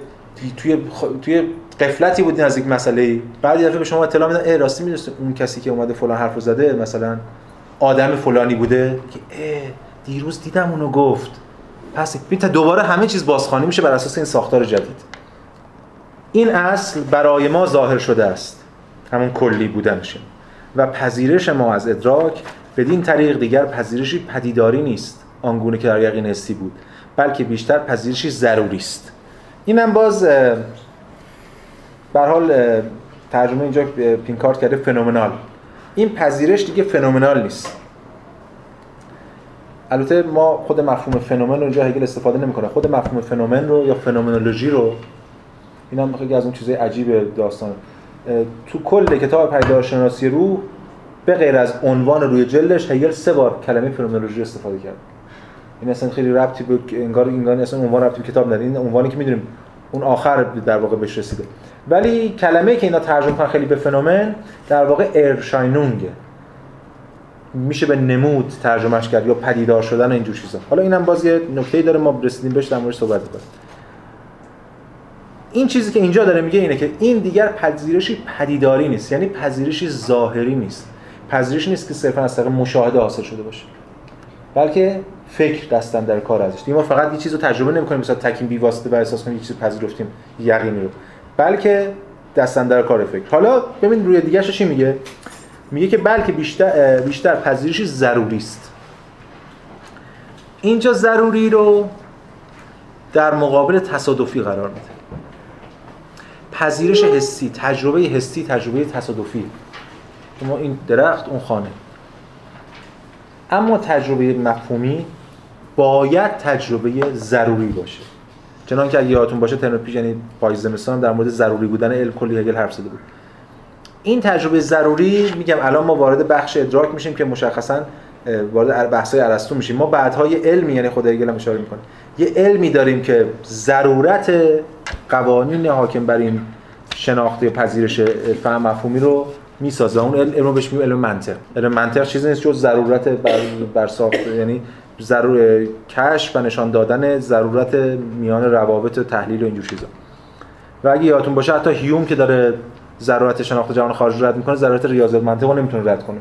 توی توی قفلتی بودین از یک مسئله بعد یه دفعه به شما اطلاع میدن اه راستی می‌دونید اون کسی که اومده فلان حرفو زده مثلا آدم فلانی بوده که دیروز دیدم اونو گفت. پس تا دوباره همه چیز بازخوانی میشه بر اساس این ساختار جدید. این اصل برای ما ظاهر شده است. همون کلی بودنشه و پذیرش ما از ادراک بدین طریق دیگر پذیرشی پدیداری نیست. آنگونه که در یقین حسی بود. بلکه بیشتر پذیرشی ضروری است. اینم باز بر حال ترجمه اینجا پینکارت کرده فنومنال. این پذیرش دیگه فنومنال نیست. البته ما خود مفهوم فنومن رو اینجا هگل استفاده نمی‌کنه. خود مفهوم فنومن رو یا فنومنولوژی رو این هم از اون چیزای عجیب داستان. تو کل کتاب پیدارشناسی روح به غیر از عنوان روی جلدش هگل سه بار کلمه فنومنولوژی استفاده کرد. این اصلا خیلی ربطی به انگار انگار اصلا عنوان ربطی به کتاب نداره. این عنوانی که می‌دونیم اون آخر در واقع بهش رسیده. ولی کلمه که اینا ترجمه کردن خیلی به فنومن در واقع ارشاینونگه میشه به نمود ترجمهش کرد یا پدیدار شدن اینجور چیزا. حالا اینم باز یه نکته‌ای داره ما رسیدیم بهش در موردش صحبت کنیم این چیزی که اینجا داره میگه اینه که این دیگر پذیرشی پدیداری نیست یعنی پذیرشی ظاهری نیست. پذیرش نیست که صرفا از طریق مشاهده حاصل شده باشه. بلکه فکر دستن در کار ازش. ما فقط یه چیز رو تجربه نمی‌کنیم مثلا تکیم بی واسطه و احساس کنیم یه چیز پذیرفتیم یقینی رو. بلکه دستن در کار فکر. حالا ببین روی دیگه چی میگه؟ میگه که بلکه بیشتر بیشتر پذیرشی ضروری است. اینجا ضروری رو در مقابل تصادفی قرار میده. پذیرش حسی تجربه حسی تجربه تصادفی. ما این درخت اون خانه. اما تجربه مفهومی باید تجربه ضروری باشه. چنان که اگه یادتون باشه ترم پیش یعنی پاییز زمستان در مورد ضروری بودن علم کلی هگل حرف زده بود. این تجربه ضروری میگم الان ما وارد بخش ادراک میشیم که مشخصا وارد بحث‌های ارسطو میشیم. ما بعدها یه علمی یعنی خود هگل هم اشاره می‌کنه. یه علمی داریم که ضرورت قوانین حاکم بر این شناخته پذیرش فهم مفهومی رو می‌سازه. اون علم بهش علم منطق. علم منطق چیزی نیست جز ضرورت بر, بر ساخت یعنی ضرور کشف و نشان دادن ضرورت میان روابط و تحلیل و اینجور چیزا. و اگه یادتون باشه حتی هیوم که داره ضرورت شناخت جهان خارج رد می‌کنه ضرورت ریاضیات منطق نمی‌تونه رد کنه.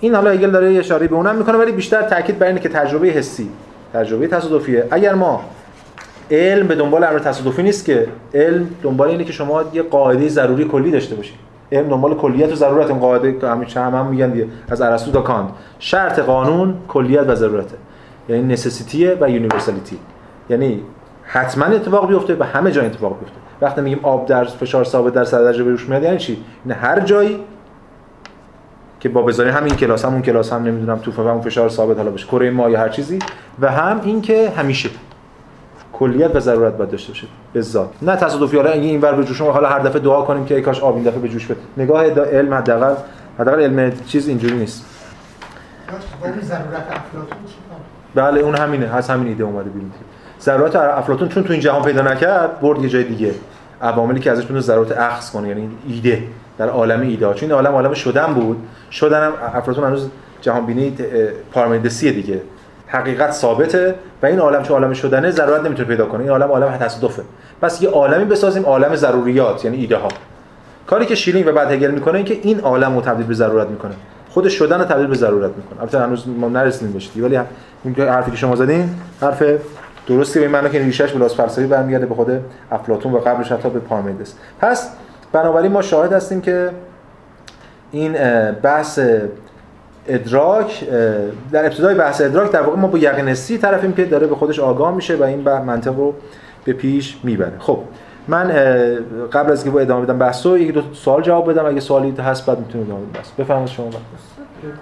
این حالا هگل داره اشاره به اونم می‌کنه ولی بیشتر تاکید بر اینه که تجربه حسی تجربه تصادفیه. اگر ما علم به دنبال امر تصادفی نیست که علم دنبال اینه که شما یه قاعده ضروری کلی داشته باشید. علم دنبال کلیت و ضرورت این قاعده که همیشه هم, هم میگن دیگه. از ارسطو تا کانت. شرط قانون کلیت و ضرورته. یعنی necessity ه و universality یعنی حتما اتفاق بیفته و همه جا اتفاق بیفته. وقتی میگیم آب در فشار ثابت در 100 درجه جوش میاد یعنی چی؟ یعنی هر جایی که با بذارین همین کلاس هم اون کلاس هم نمی‌دونم تو اون فشار ثابت حالا باشه. کره ما یا هر چیزی. و هم این که همیشه کلیت و ضرورت باید داشته باشه به ذات نه تصادفی حالا این اینور به جوشون حالا هر دفعه دعا کنیم که ای کاش آب این دفعه به جوش بده نگاه علم حداقل حداقل علم چیز اینجوری نیست. بله اون همینه. هست همین ایده اومده بیرون. ضرورت افلاطون چون تو این جهان پیدا نکرد برد یه جای دیگه. عواملی که ازش می‌تونه ضرورت اخذ کنه یعنی ایده در عالم ایده. چون این عالم عالم شدن بود. شدن هم افلاطون هنوز جهان بینی پارمیدسیه دیگه. حقیقت ثابته و این عالم چون عالم شدنه ضرورت نمی‌تونه پیدا کنه. این عالم عالم تصادفه. پس یه عالمی بسازیم عالم ضروریات یعنی ایده ها کاری که شیرین و بعد هگل می‌کنه این که این عالم رو تبدیل به ضرورت می‌کنه. خود شدن رو تبدیل به ضرورت می‌کنه. البته هنوز ما نرسیدیم بهش ولی این حرفی که شما زدین حرف درستی به معنی که ریشش بلاس فلسفی برمیگرده به خود افلاطون و قبلش حتی به پارمیدس پس بنابراین ما شاهد هستیم که این بحث ادراک در ابتدای بحث ادراک در واقع ما با یقین طرفیم که داره به خودش آگاه میشه و این منطق رو به پیش می‌بره. خب من قبل از که با ادامه بدم بحثو یک دو سوال جواب بدم. اگه سوالی هست بعد می‌تونید ادامه بدم بس بفرمایید شما.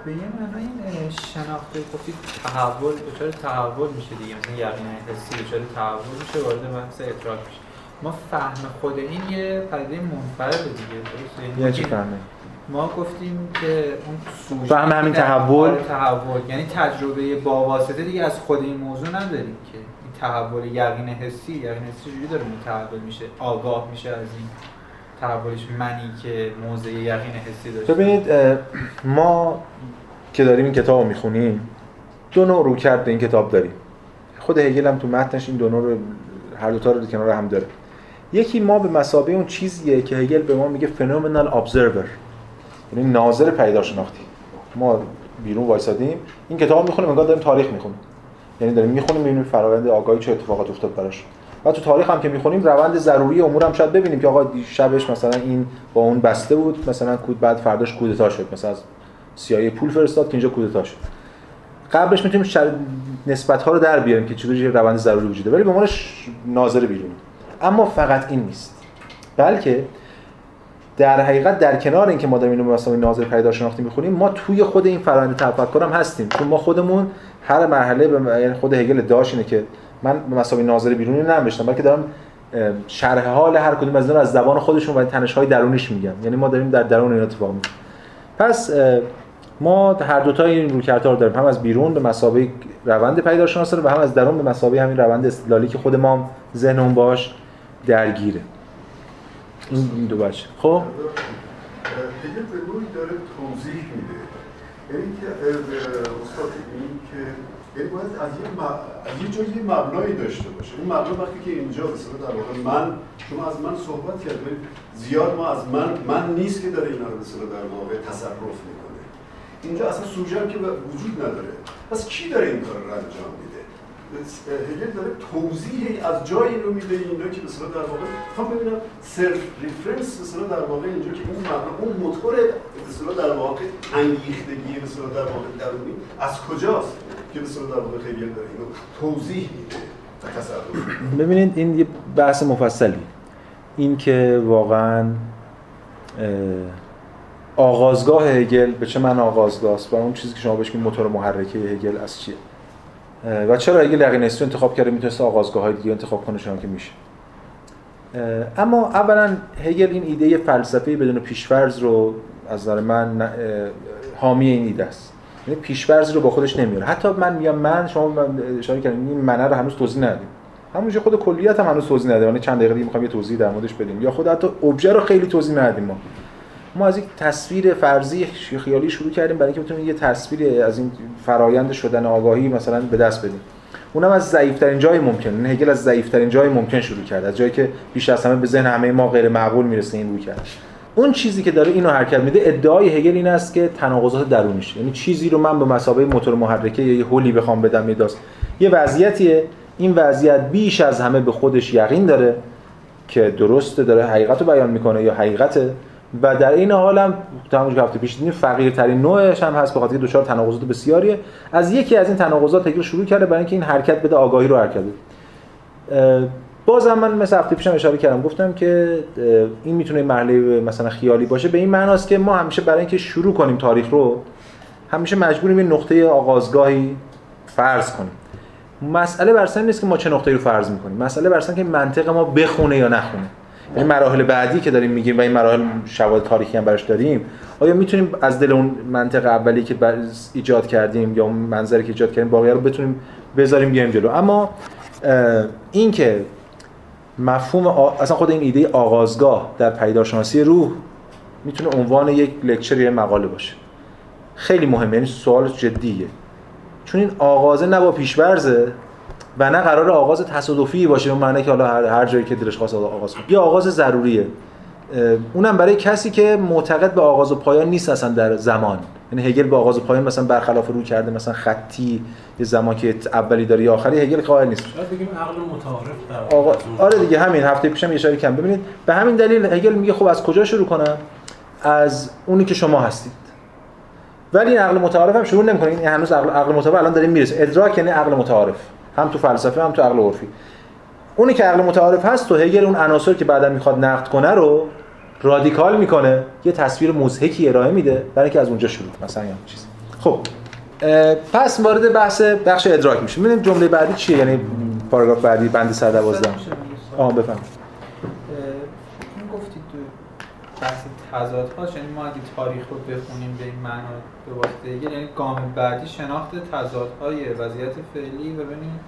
به یه معنی این شناخته گفتید تحول دچار تحول میشه دیگه. مثلا یقین حسی دچار تحول میشه وارد بحث ادراک میشه. ما فهم خود این یه پدیده منفرده دیگه. یعنی چی فهمه؟ ما گفتیم که اون فهم همین تحول. تحول. یعنی تجربه با واسطه دیگه از خود این موضوع نداریم که. این تحول یقین حسی یقین حسی چجوری داره تحول میشه؟ آگاه میشه از این تحولش منی که موضع یقین حسی داشته. ببینید ما که داریم این کتاب رو می‌خونیم دو نوع رو کرد این کتاب داریم. خود هگل هم تو متنش این دو نوع رو هر دو تا رو کنار هم داره. یکی ما به مسابقه اون چیزیه که هگل به ما میگه فنومنال ابزرور یعنی ناظر پیدا شناختی. ما بیرون وایسادیم این کتاب می‌خونیم انگار داریم تاریخ می‌خونیم. یعنی داریم می‌خونیم می‌بینیم فرآیند آگاهی چه اتفاقات افتاد براش. و تو تاریخ هم که می‌خونیم روند ضروری امور هم شاید ببینیم که آقا شبش مثلا این با اون بسته بود مثلا کود بعد فرداش کودتا شد. مثلا از سیای پول فرستاد که اینجا کودتا شد. قبلش می‌تونیم شر... نسبت ها رو در بیاریم که چطوری روند ضروری وجوده ولی به عنوان ناظر بیرون اما فقط این نیست. بلکه در حقیقت در کنار اینکه ما داریم اینو مثلا ناظر پیدا شناختی می‌خونیم ما توی خود این فرآیند تفکر هم هستیم. چون ما خودمون هر مرحله به یعنی خود هگل داشت اینه که من به مسابقه ناظر بیرونی نمیشتم بلکه دارم شرح حال هر کدوم از اینا از زبان خودشون و تنش های درونیش میگم. یعنی ما داریم در درون این اتفاق میفته پس ما هر دو تا این رویکردها رو داریم. هم از بیرون به مسابقه روند پیدا شناسی و هم از درون به مسابقه همین روند استدلالی که خود ما ذهنمون باش درگیره. این دو بچه. خب؟ دیگه به نوعی داره توضیح میده. یعنی که استاد این که یعنی باید از یه, م... از یه جایی مبنایی داشته باشه. اون مبنا وقتی که اینجا به در واقع من شما از من صحبت کردید زیاد ما از من من نیست که داره اینا رو به در واقع تصرف می‌کنه. اینجا اصلا سوژه که وجود نداره. پس کی داره این کار رو انجام میده؟ هگل داره توضیحی از جایی رو میده اینجا که به در واقع هم ببینم سلف ریفرنس به در واقع اینجا که اون مبنا اون موتور به در واقع انگیختگی به در واقع درونی از کجاست که در واقع خیلی داره اینو توضیح میده ببینید این یه بحث مفصلی. این که واقعا آغازگاه هگل به چه من آغازگاه است؟ و اون چیزی که شما بهش موتور محرکه هگل از چیه؟ و چرا هگل یقینستی انتخاب کرده می‌تونست آغازگاه های دیگه انتخاب کنه که میشه؟ اما اولا هگل این ایده فلسفه بدون پیشفرض رو از نظر من حامی این ایده است. یعنی پیش‌فرض رو با خودش نمیاره. حتی من میگم من شما اشاره کردین این منه رو هنوز توضیح ندیم همونجا خود کلیت هم هنوز توضیح ندیم یعنی چند دقیقه دیگه می‌خوام یه توضیح در موردش بدیم. یا خود حتی ابژه رو خیلی توضیح ندیم ما. ما از یک تصویر فرضی خیالی شروع کردیم برای اینکه بتونیم یه تصویر از این فرایند شدن آگاهی مثلا به دست بدیم. اونم از ضعیف‌ترین جای ممکن. این هگل از ضعیف‌ترین جای ممکن شروع کرد. از جایی که بیش از همه به ذهن همه ما غیر معقول می‌رسه این روی کرد. اون چیزی که داره اینو حرکت میده ادعای هگل این است که تناقضات درونیش یعنی چیزی رو من به مسابقه موتور محرکه یا یه هولی بخوام بدم یه داست. یه وضعیتیه. این وضعیت بیش از همه به خودش یقین داره که درسته داره حقیقت رو بیان می‌کنه یا حقیقته. و در این حال هم که هفته پیش دیدیم فقیرترین نوعش هم هست به خاطر دچار تناقضات بسیاریه. از یکی از این تناقضات هگل شروع کرده برای اینکه این حرکت بده آگاهی رو حرکت بده. بازم من مثل هفته پیشم اشاره کردم گفتم که این می‌تونه مرحله مثلا خیالی باشه. به این معناست که ما همیشه برای اینکه شروع کنیم تاریخ رو همیشه مجبوریم یه نقطه آغازگاهی فرض کنیم. مسئله بر نیست که ما چه نقطه‌ای رو فرض می‌کنیم. مسئله بر که منطق ما بخونه یا نخونه. یعنی مراحل بعدی که داریم میگیم و این مراحل شواهد تاریخی هم براش داریم آیا می‌تونیم از دل اون منطق اولی که ایجاد کردیم یا اون منظری که ایجاد کردیم باقی رو بتونیم بذاریم بیایم جلو؟ اما این که مفهوم اصلا خود این ایده آغازگاه در پیداشناسی روح می‌تونه عنوان یک لکچر یا مقاله باشه. خیلی مهمه یعنی سوال جدیه. چون این آغازه نه با پیشورزه و نه قرار آغاز تصادفی باشه به معنی که حالا هر, هر جایی که دلش خواست آغاز کنه. یه آغاز ضروریه. اونم برای کسی که معتقد به آغاز و پایان نیست اصلا در زمان. یعنی هگل به آغاز و پایان مثلا برخلاف رو کرده مثلا خطی یه زمان که اولی داره یا آخری هگل قائل نیست. شاید بگیم عقل متعارف در آقا... آره دیگه همین. هفته پیشم اشاره کردم. ببینید به همین دلیل هگل میگه خب از کجا شروع کنم؟ از اونی که شما هستید. ولی این عقل متعارف هم شروع نمی‌کنه. این هنوز عقل عقل متعارف الان داریم می‌رسه. ادراک یعنی عقل متعارف. هم تو فلسفه هم تو عقل عرفی. اونی که عقل متعارف هست تو هگل اون عناصر که بعدا می‌خواد نقد کنه رو رادیکال می‌کنه یه تصویر مضحکی ارائه میده برای اینکه از اونجا شروع مثلا یا چیزی خب پس وارد بحث بخش ادراک میشه ببینیم جمله بعدی چیه؟ یعنی پاراگراف بعدی بند 112 آها بفهم گفتید تو بحث تضاد هاش یعنی ما اگه تاریخ رو بخونیم به این معنا به واسطه یعنی گام بعدی شناخت تضاد های وضعیت فعلی و ببینیم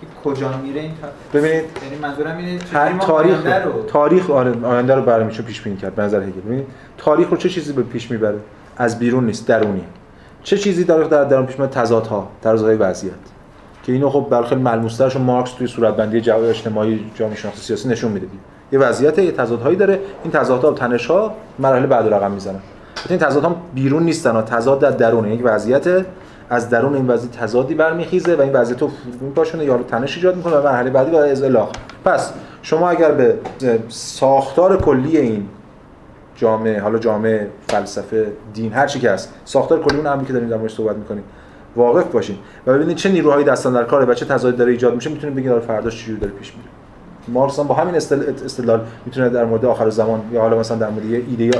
که کجا میره این ببینید یعنی منظورم اینه تاریخ رو تاریخ آره آینده رو برای میشه پیش بینی کرد به نظر هگل ببینید تاریخ رو چه چیزی به پیش می‌بره؟ از بیرون نیست درونی. چه چیزی داره در درون پیش می‌بره تضادها تضادهای وضعیت. که اینو خب خیلی ملموس‌ترش مارکس توی صورتبندی جواب اجتماعی جامعه شناختی سیاسی نشون میده یه وضعیت یه تضادهایی داره. این تضادها و تنش‌ها مراحل بعد رقم می‌زنن. این تضادها بیرون نیستن تضاد در درون یک وضعیت از درون این وضعیت تضادی برمیخیزه و این وضعیت رو میپاشونه یا تنش ایجاد می‌کنه و مرحله بعدی برای ازلاق پس شما اگر به ساختار کلی این جامعه حالا جامعه فلسفه دین هر چی که هست ساختار کلی اون امری که داریم در موردش صحبت می‌کنیم واقف باشین و ببینید چه نیروهایی دست اندر کاره و چه تضادی داره ایجاد میشه می‌تونید بگید فرداش چجوری داره پیش میره. مارکس با همین استدلال می‌تونه در مورد آخر زمان یا حالا مثلا در مورد ایده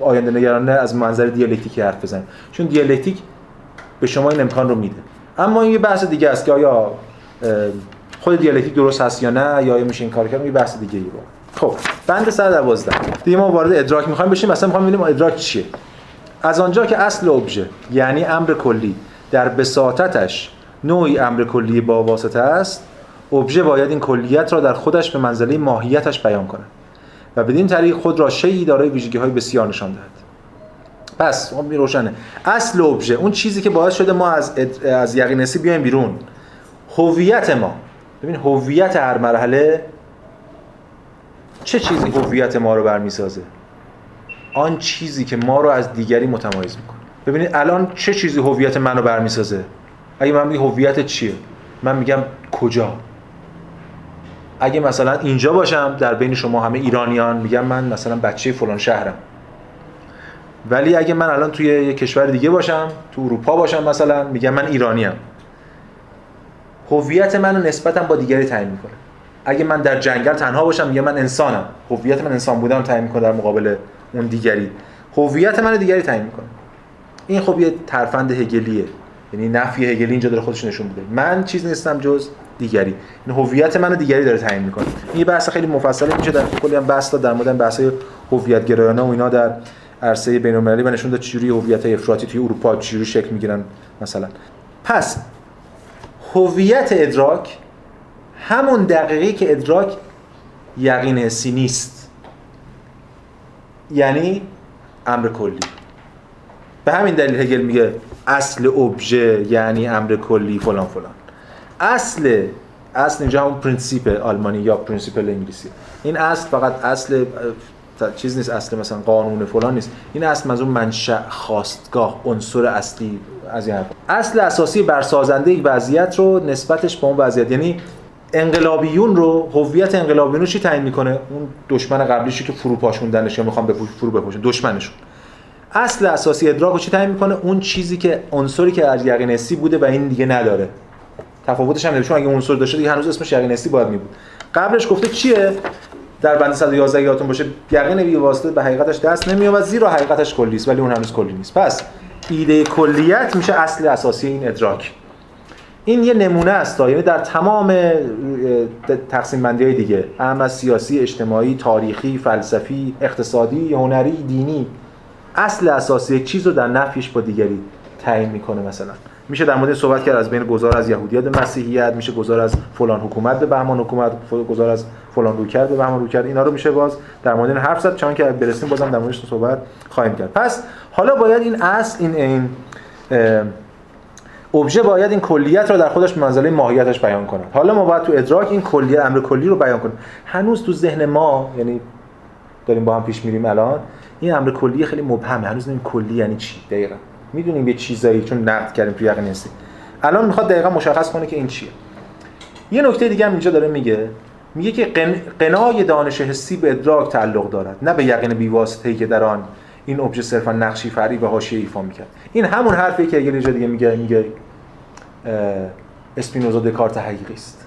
آینده نگرانه از منظر دیالکتیکی حرف بزنه چون دیالکتیک به شما این امکان رو میده. اما این یه بحث دیگه است که آیا خود دیالکتیک درست هست یا نه یا میشه این کار کرد یه بحث دیگه ای رو. خب بند 112 دیگه ما وارد ادراک می‌خوایم بشیم مثلا می‌خوایم ببینیم ادراک چیه. از آنجا که اصل ابژه یعنی امر کلی در بساطتش نوعی امر کلی با واسطه است ابژه باید این کلیت را در خودش به منزله ماهیتش بیان کند و بدین طریق خود را شیعی دارای ویژگی های بسیار نشان دهد. پس خب این روشنه. اصل ابژه اون چیزی که باعث شده ما از از یقین حسی بیایم بیرون. هویت ما. ببین هویت هر مرحله چه چیزی هویت ما رو برمیسازه؟ آن چیزی که ما رو از دیگری متمایز می‌کنه. ببینید الان چه چیزی هویت منو برمیسازه؟ اگه من میگم هویت چیه؟ من میگم کجا؟ اگه مثلا اینجا باشم در بین شما همه ایرانیان میگم من مثلا بچه فلان شهرم. ولی اگه من الان توی یه کشور دیگه باشم تو اروپا باشم مثلا میگم من ایرانیم. هویت منو نسبتا با دیگری تعیین می‌کنه. اگه من در جنگل تنها باشم میگم من انسانم. هویت من انسان بودم تعیین می‌کنه در مقابل اون دیگری. هویت من دیگری تعیین می‌کنه. این خب یه ترفند هگلیه. یعنی نفی هگلی اینجا داره خودش نشون میده. من چیز نیستم جز دیگری. این هویت منو دیگری داره تعیین می‌کنه. این یه بحث خیلی مفصله میشه در کلی هم بحث در مورد بحث هویت گرایانه و اینا در عرصه بین‌المللی و نشون داد چجوری هویت افراطی توی اروپا چجوری شکل می‌گیرن مثلا. پس هویت ادراک همون دقیقی که ادراک یقین حسی نیست یعنی امر کلی. به همین دلیل هگل میگه اصل ابژه یعنی امر کلی فلان فلان. اصل اصل اینجا همون Prinzip آلمانی یا principle انگلیسی. این اصل فقط اصل چیز نیست اصل مثلا قانون فلان نیست. این اصل از اون منشأ خاستگاه عنصر اصلی از این اصل اساسی بر سازنده یک وضعیت رو نسبتش به اون وضعیت یعنی انقلابیون رو هویت انقلابیون رو چی تعیین می‌کنه؟ اون دشمن قبلیشو که فرو پاشوندنش یا می‌خوام بپوش فرو بپوشن دشمنشون. اصل اساسی ادراک رو چی تعیین می‌کنه؟ اون چیزی که عنصری که از یقین بوده و این دیگه نداره. تفاوتش هم چون اگه عنصر داشته دیگه هنوز اسمش یقین حسی باید می بود قبلش گفته چیه؟ در بند 111 یادتون باشه یقین بی واسطه به حقیقتش دست نمیاد زیرا حقیقتش کلی است ولی اون هنوز کلی نیست. پس ایده کلیت میشه اصل اساسی این ادراک. این یه نمونه است یعنی در تمام تقسیم بندی های دیگه اهم از سیاسی اجتماعی تاریخی فلسفی اقتصادی هنری دینی اصل اساسی چیز در نفیش با دیگری تعیین می‌کنه مثلا. میشه در مورد صحبت کرد از بین گذار از یهودیت مسیحیت میشه گذار از فلان حکومت به بهمان حکومت گذار از فلان رویکرد به بهمان رویکرد اینا رو میشه باز در مورد این حرف زد. چون که برسیم بازم در موردش صحبت خواهیم کرد. پس حالا باید این اصل این این ابژه باید این کلیت رو در خودش منزله ماهیتش بیان کنه. حالا ما باید تو ادراک این کلیت امر کلی رو بیان کنیم. هنوز تو ذهن ما یعنی داریم با هم پیش میریم الان این امر کلی خیلی مبهمه. هنوز نمی‌دونیم کلی یعنی چی. دقیقا. می‌دونیم یه چیزایی چون نقد کردیم تو یقین هستی الان می‌خواد دقیقا مشخص کنه که این چیه. یه نکته دیگه هم اینجا داره میگه. میگه که قنای دانش حسی به ادراک تعلق دارد نه به یقین بیواسطه‌ای که در آن این ابژه صرفا نقشی فرعی و حاشیه ایفا می‌کرد. این همون حرفی که یه دیگه میگه میگه اسپینوزا دکارت حقیقی است.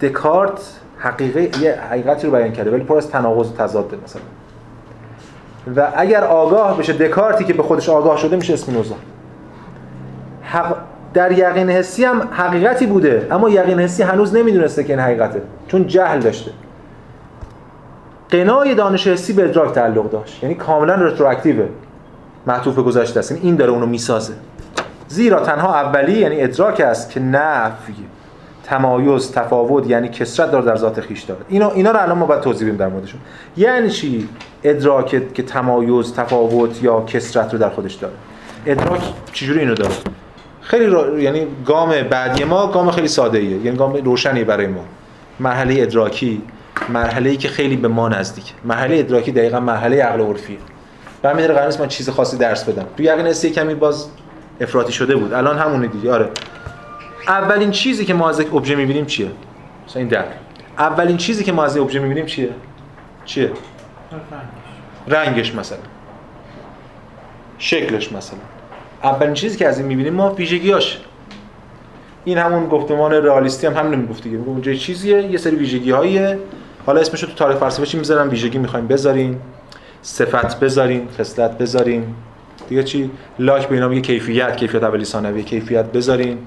دکارت حقیقه یه حقیقتی رو بیان کرده ولی پر از تناقض و تضاد مثلا. و اگر آگاه بشه دکارتی که به خودش آگاه شده میشه اسپینوزا. حق در یقین حسی هم حقیقتی بوده اما یقین حسی هنوز نمی‌دونسته که این حقیقته چون جهل داشته. قنای دانش حسی به ادراک تعلق داشت یعنی کاملا رتروآکتیوه معطوف به گذشته است یعنی این داره اونو می‌سازه. زیرا تنها اولی یعنی ادراک است که نفی تمایز تفاوت یعنی کسرت داره در ذات خیش داره. اینا اینا رو الان ما باید توضیح بدیم در موردشون. یعنی چی؟ ادراک که تمایز تفاوت یا کسرت رو در خودش داره. ادراک چجوری اینو داره؟ خیلی رو... یعنی گام بعدی ما گام خیلی ساده ایه یعنی گام روشنی برای ما. مرحله ادراکی مرحله ای که خیلی به ما نزدیک مرحله ادراکی دقیقا مرحله عقل عرفیه. همین قرار نیست من چیز خاصی درس بدم. تو یقین کمی باز افراطی شده بود. الان همونه دیگه. آره. اولین چیزی که ما از یک ابژه می‌بینیم چیه؟ مثلا این در اولین چیزی که ما از یک ابژه می‌بینیم چیه؟ چیه؟ رنگش مثلا. شکلش مثلا. اولین چیزی که از این می‌بینیم ما ویژگیاش این همون گفتمان رئالیستی هم همین می‌گفت دیگه. میگه اونجا چیزیه یه سری ویژگی‌هاییه. حالا اسمش رو تو تاریخ فلسفه چی می‌ذارن ویژگی می‌خوایم بذارین. صفت بذارین خصلت بذارین. دیگه چی؟ لاک به اینا میگه کیفیت کیفیت اولی ثانوی کیفیت بذارین.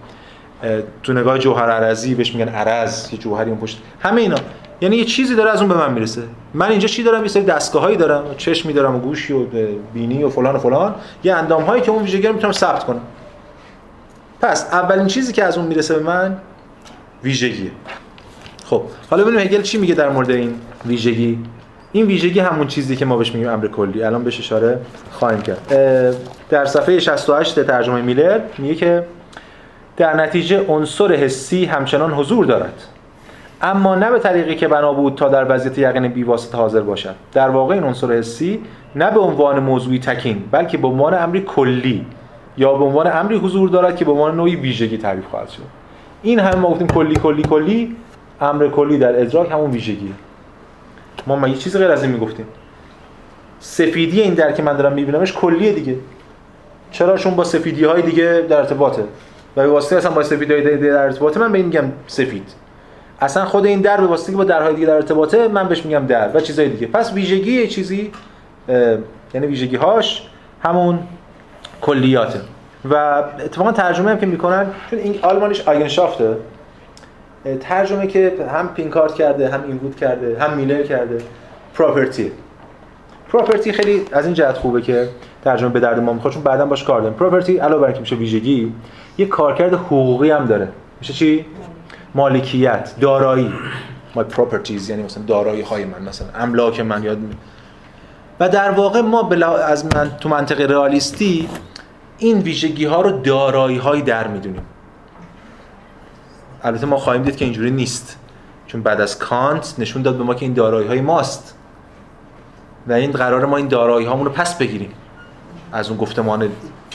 تو نگاه جوهر عرضی بهش میگن عرض یه جوهری اون پشت. همه اینا. یعنی یه چیزی داره از اون به من می‌رسه. من اینجا چی دارم؟ یه سری دستگاهایی دارم. چشمی دارم و گوشی و بینی و فلان و فلان. یه اندام هایی که اون ویژگی رو می‌تونم ثبت کنم. پس اولین چیزی که از اون می‌رسه به من ویژگیه. خب حالا ببینیم هگل چی میگه در مورد این ویژگی؟ این ویژگی همون چیزی که ما بهش میگیم امر کلی. الان بهش اشاره خواهیم کرد. در صفحه 68 ترجمه میلر میگه که در نتیجه عنصر حسی همچنان حضور دارد. اما نه به طریقی که بنا بود تا در وضعیت یقین بیواسطه حاضر باشد. در واقع این عنصر حسی نه به عنوان موضوعی تکین بلکه به عنوان امری کلی یا به عنوان امری حضور دارد که به عنوان نوعی ویژگی تعریف خواهد شد. این هم ما گفتیم کلی کلی کلی امر کلی در ادراک همون ویژگیه. ما یه چیز غیر از این می‌گفتیم؟ سفیدی این در که من دارم میبینمش کلیه دیگه. چرا؟ چون با سفیدی های دیگه در ارتباطه. و به واسطه اصلا با سفیدی های دیگه در ارتباطه من به این میگم سفید. اصلا خود این در به واسطه که با درهای دیگه در ارتباطه من بهش میگم در و چیزای دیگه. پس ویژگی چیزی یعنی ویژگی هاش همون کلیاته. و اتفاقا ترجمه هم که می‌کنن چون این آلمانیش آگنشافته ترجمه که هم پینکارت کرده هم اینوود کرده هم میلر کرده پراپرتی. پراپرتی خیلی از این جهت خوبه که ترجمه به درد ما می‌خواد چون بعدا باش کار داریم. پراپرتی علاوه بر اینکه میشه ویژگی یه کارکرد حقوقی هم داره. میشه چی؟ مالکیت دارایی. My properties یعنی مثلا دارایی های من مثلا املاک من یاد می... و در واقع ما از من تو منطقه رئالیستی این ویژگی ها رو دارایی های در می‌دونیم. البته ما خواهیم دید که اینجوری نیست. چون بعد از کانت نشون داد به ما که این دارایی های ماست. و این قرار ما این دارایی هامون رو پس بگیریم از اون گفتمان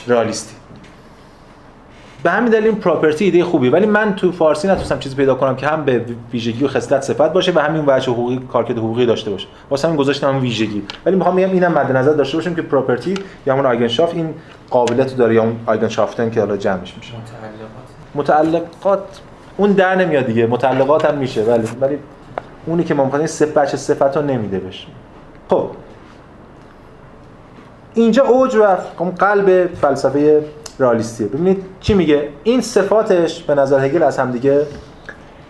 رئالیستی. به همین دلیل این پراپرتی ایده خوبی. ولی من تو فارسی نتونستم چیزی پیدا کنم که هم به ویژگی و خصلت صفت باشه و همین وجه حقوقی کارکرد حقوقی داشته باشه. واسه همین گذاشتم هم ویژگی. ولی می‌خوام بگم اینم مد نظر داشته باشیم که پراپرتی یا همون آیگنشافت این قابلیت داره یا اون آیگنشافتن که حالا جمعش میشه. متعلقات. متعلقات اون در نمیاد دیگه. متعلقات هم میشه. ولی ولی اونی که این صفت بچه صفت رو نمیده بشه. خب. اینجا اوج و قلب فلسفه رئالیستیه ببینید چی میگه؟ این صفاتش به نظر هگل از همدیگه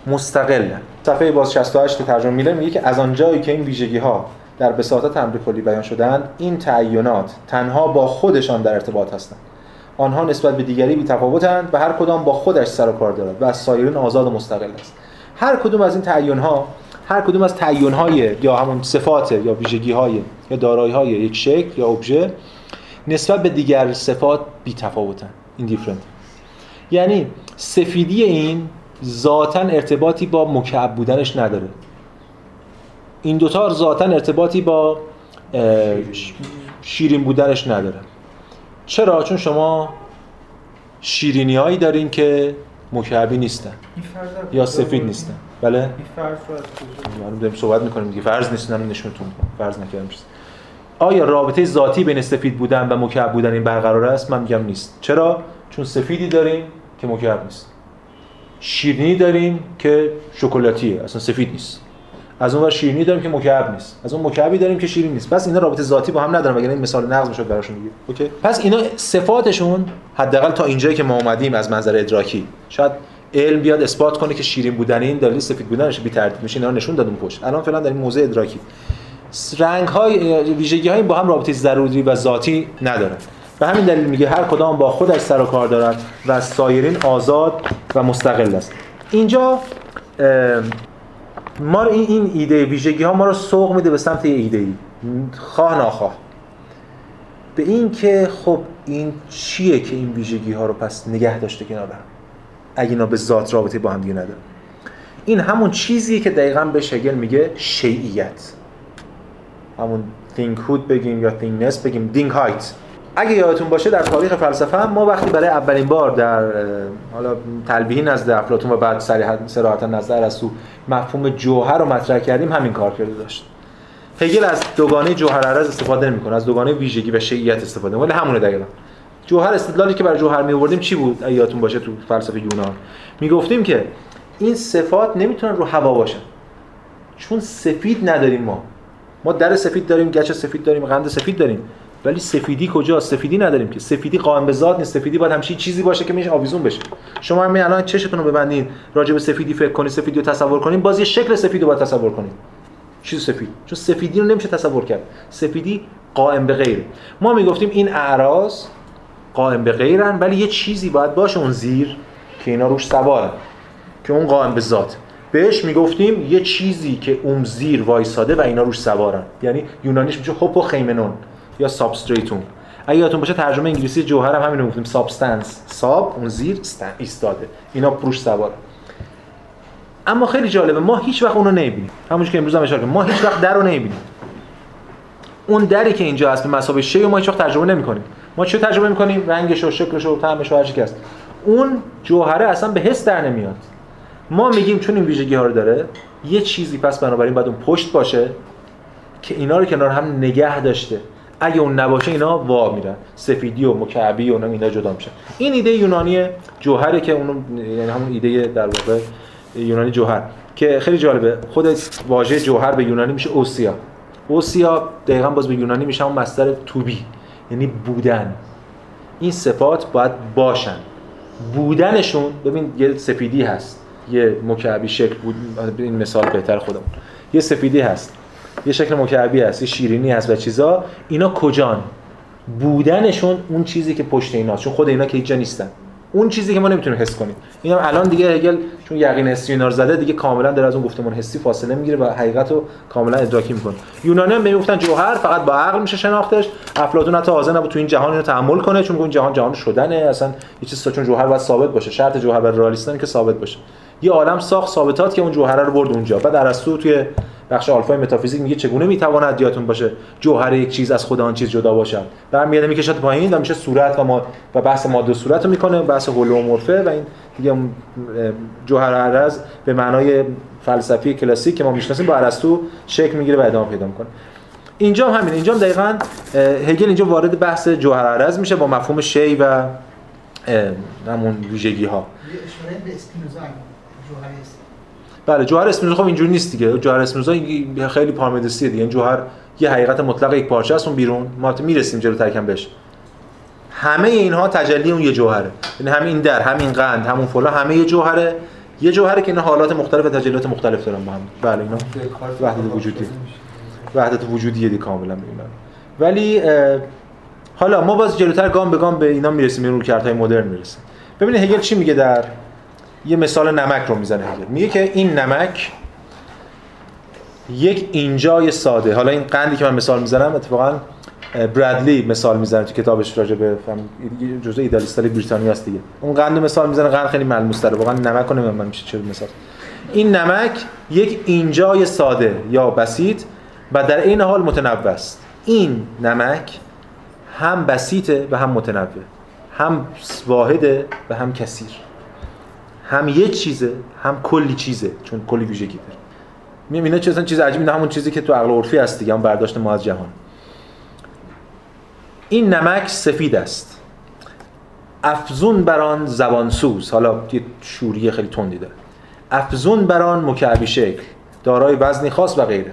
مستقله. صفحه باز 68 ترجمه میله میگه که از آنجایی که این ویژگی ها در بساطت امر کلی بیان شدن این تعینات تنها با خودشان در ارتباط هستند. آنها نسبت به دیگری بی‌تفاوتند و هر کدام با خودش سر و کار دارد و از سایرین آزاد و مستقل است. هر کدوم از این تعین ها هر کدوم از تعین های یا همون صفات یا ویژگی های یا دارایی های یک شکل یا ابژه نسبت به دیگر صفات بی تفاوتن. ایندیفرنت یعنی سفیدی این ذاتا ارتباطی با مکعب بودنش نداره. این دوتا ذاتا ارتباطی با شیرین بودنش نداره. چرا؟ چون شما شیرینی هایی دارین که مکعبی نیستن. یا سفید نیستن. بله؟ این فرض رو از صحبت می‌کنیم دیگه. فرض نیستن نشونتون فرض نکردم. چیز آیا رابطه ذاتی بین سفید بودن و مکعب بودن این برقرار است؟ من میگم نیست. چرا؟ چون سفیدی داریم که مکعب نیست. شیرینی داریم که شکلاتیه. اصلا سفید نیست. از اون ور شیرینی داریم که مکعب نیست. از اون مکعبی داریم که شیرین نیست. پس اینا رابطه ذاتی با هم ندارن. وگرنه این مثال نقض می‌شد براشون دیگه. اوکی. پس اینا صفاتشون حداقل تا اینجایی که ما اومدیم از منظر ادراکی. شاید علم بیاد اثبات کنه که شیرین بودن این دلیل سفید بودنش بی ترتیب میشه. اینا نشون دادم پشت. الان فعلا در این موزه ادراکی. رنگ های ویژگی های با هم رابطه ضروری و ذاتی ندارن. به همین دلیل میگه هر کدام با خودش سر و کار دارد و سایرین آزاد و مستقل است. اینجا ما این این ایده ویژگی ها ما رو سوق میده به سمت ایده ای خواه ناخواه. به این که خب این چیه که این ویژگی ها رو پس نگه داشته کنار هم؟ اگه اینا به ذات رابطه با هم دیگه نداره این همون چیزیه که دقیقا به شگل میگه شیعیت. همون هود بگیم یا نس بگیم دینگ هایت اگه یادتون باشه در تاریخ فلسفه هم ما وقتی برای اولین بار در حالا تلبیه نزد افلاطون و بعد صراحتا نزد ارسطو مفهوم جوهر رو مطرح کردیم همین کار کرده داشت. هگل از دوگانه جوهر عرض استفاده نمی‌کنه از دوگانه ویژگی و شیعیت استفاده ولی همونه دقیقا. جوهر استدلالی که برای جوهر می چی بود؟ یادتون باشه تو فلسفه یونان. می‌گفتیم که این صفات نمی‌تونن رو هوا باشن. چون سفید نداریم ما. ما در سفید داریم گچ سفید داریم قند سفید داریم. ولی سفیدی کجا؟ سفیدی نداریم که. سفیدی قائم به ذات نیست. سفیدی باید همچین چیزی باشه که میشه آویزون بشه. شما هم الان چشتون رو ببندین راجع به سفیدی فکر کنید سفیدی رو تصور کنید باز یه شکل سفید رو باید تصور کنید چیز سفید. چون سفیدی رو نمیشه تصور کرد. سفیدی قائم به غیر ما می‌گفتیم این اعراض قائم به غیرن ولی یه چیزی باید باشه اون زیر که اینا روش سوارن که اون قائم به ذات. بهش می‌گفتیم یه چیزی که اون زیر وایساده و اینا روش سوارن. یعنی یونانیش میشه hypokeimenon یا substratum اگه یادتون باشه ترجمه انگلیسی جوهر هم همین رو گفتیم substance. sub اون زیر ایستاده. اینا روش سوار. اما خیلی جالبه ما هیچ وقت اونو نمی‌بینیم. همونش که امروز هم اشاره ما هیچ وقت در رو نمی‌بینیم. اون دری که اینجا هست به مثابه شی ما هیچ وقت تجربه نمی‌کنیم. ما چه تجربه می‌کنیم؟ رنگش و شکلش و طعمش و هر چیزی اون جوهره اصلا به حس در نمیاد. ما میگیم چون این ویژگی ها رو داره یه چیزی پس بنابراین باید اون پشت باشه که اینا رو کنار هم نگه داشته. اگه اون نباشه اینا وا میرن. سفیدی و مکعبی و اینا جدا میشن. این ایده یونانی جوهره که اون یعنی همون ایده در واقع یونانی جوهر. که خیلی جالبه خود واژه جوهر به یونانی میشه اوسیا. اوسیا دقیقا باز به یونانی میشه اون مصدر توبی یعنی بودن. این صفات باید باشن. بودنشون ببین یه سفیدی هست. یه مکعبی شکل بود. این مثال بهتر خودمون. یه سفیدی هست. یه شکل مکعبی هست. یه شیرینی هست و چیزا. اینا کجان؟ بودنشون اون چیزی که پشت اینا چون خود اینا که هیچ نیستن. اون چیزی که ما نمی‌تونیم حس کنیم. اینم الان دیگه هگل چون یقین حسی رو زده دیگه کاملا در از اون گفتمان حسی فاصله می‌گیره و حقیقت رو کاملا ادراکی می‌کنه. یونانی هم می‌گفتن جوهر فقط با عقل میشه شناختش. افلاطون حتی حاضر نبود تو این جهان اینو تحمل کنه چون این جهان جهان شدنه. اصلا یه چیز چون جوهر باید ثابت باشه. شرط جوهر بر رئالیستن که ثابت باشه. یه عالم ساخت ثابتات که اون جوهر رو برد اونجا. بعد ارسطو توی بخش آلفای متافیزیک میگه چگونه می‌تواند یادتون باشه جوهر یک چیز از خود آن چیز جدا باشد؟ برمیاد می‌کشد پایین و میشه صورت و ما و بحث ماده صورت رو می‌کنه بحث هولومورفه و این دیگه جوهر عرض به معنای فلسفی کلاسیک که ما می‌شناسیم با ارسطو شکل می‌گیره و ادامه پیدا می‌کنه. اینجا هم همین اینجا هم دقیقاً هگل اینجا وارد بحث جوهر عرض میشه با مفهوم شی و همون ویژگی ها بله جوهر اسپینوزا خب اینجوری نیست دیگه. جوهر اسپینوزا خیلی پارمیدسیه دیگه. این جوهر یه حقیقت مطلق یک پارچه است اون بیرون. ما می‌رسیم جلو ترکم بهش. همه اینها تجلی اون یه جوهره. یعنی همین این در همین قند همون فلا همه یه جوهره. یه جوهره که اینا حالات مختلف و تجلیات مختلف دارن با هم. بله اینا وحدت وجودی. وحدت وجودیه دی کاملا می‌بینن ولی حالا ما باز جلوتر گام به گام به اینا می‌رسیم این روکردهای مدرن می‌رسیم. ببینید هگل چی میگه در یه مثال نمک رو می‌زنه هگل میگه که این نمک یک اینجای ساده. حالا این قندی که من مثال می‌زنم اتفاقا برادلی مثال می‌زنه تو کتابش راجع به جزء ایدالیستای بریتانیا است دیگه. اون قند مثال می‌زنه قند خیلی ملموس داره واقعا نمک رو من میشه چه مثال. این نمک یک اینجای ساده یا بسیط و در این حال متنوع است. این نمک هم بسیطه و هم متنوع. هم واحده و هم کثیر هم یه چیزه هم کلی چیزه چون کلی ویژگی داره. می‌بینه چه چیز عجیبی همون چیزی که تو عقل عرفی هست دیگه هم برداشت ما از جهان. این نمک سفید است. افزون بران زبانسوز. حالا یه شوری خیلی تندی داره. افزون بران مکعبی شکل. دارای وزنی خاص و غیره.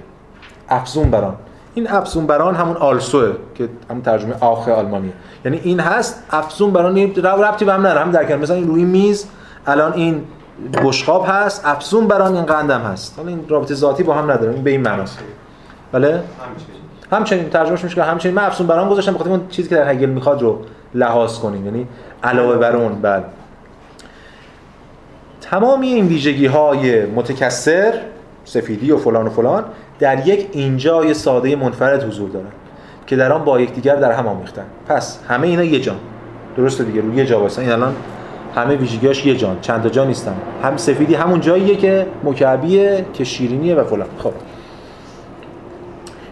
افزون بران این افزون بران همون آلسوه که همون ترجمه آخه آلمانیه. یعنی این هست افزون بران ربطی به هم نره هم در مثلا این روی میز الان این بشقاب هست افزون بران این قندم هست. حالا این رابطه ذاتی با هم نداره این به این معناست. بله؟ همچنین. ترجمهش میشه که همچنین. من افزون بران گذاشتم بخاطر اون چیزی که در هگل می‌خواد رو لحاظ کنیم. یعنی علاوه بر اون بله. تمامی این ویژگی های متکثر سفیدی و فلان و فلان در یک اینجای ساده منفرد حضور دارن که در آن با یکدیگر در هم آمیختن. پس همه اینا یه جان درسته دیگه روی یه جا واسه این الان همه ویژگیاش یه جان چند تا جا نیستن. هم سفیدی همون جاییه که مکعبیه که شیرینیه و فلان. خب.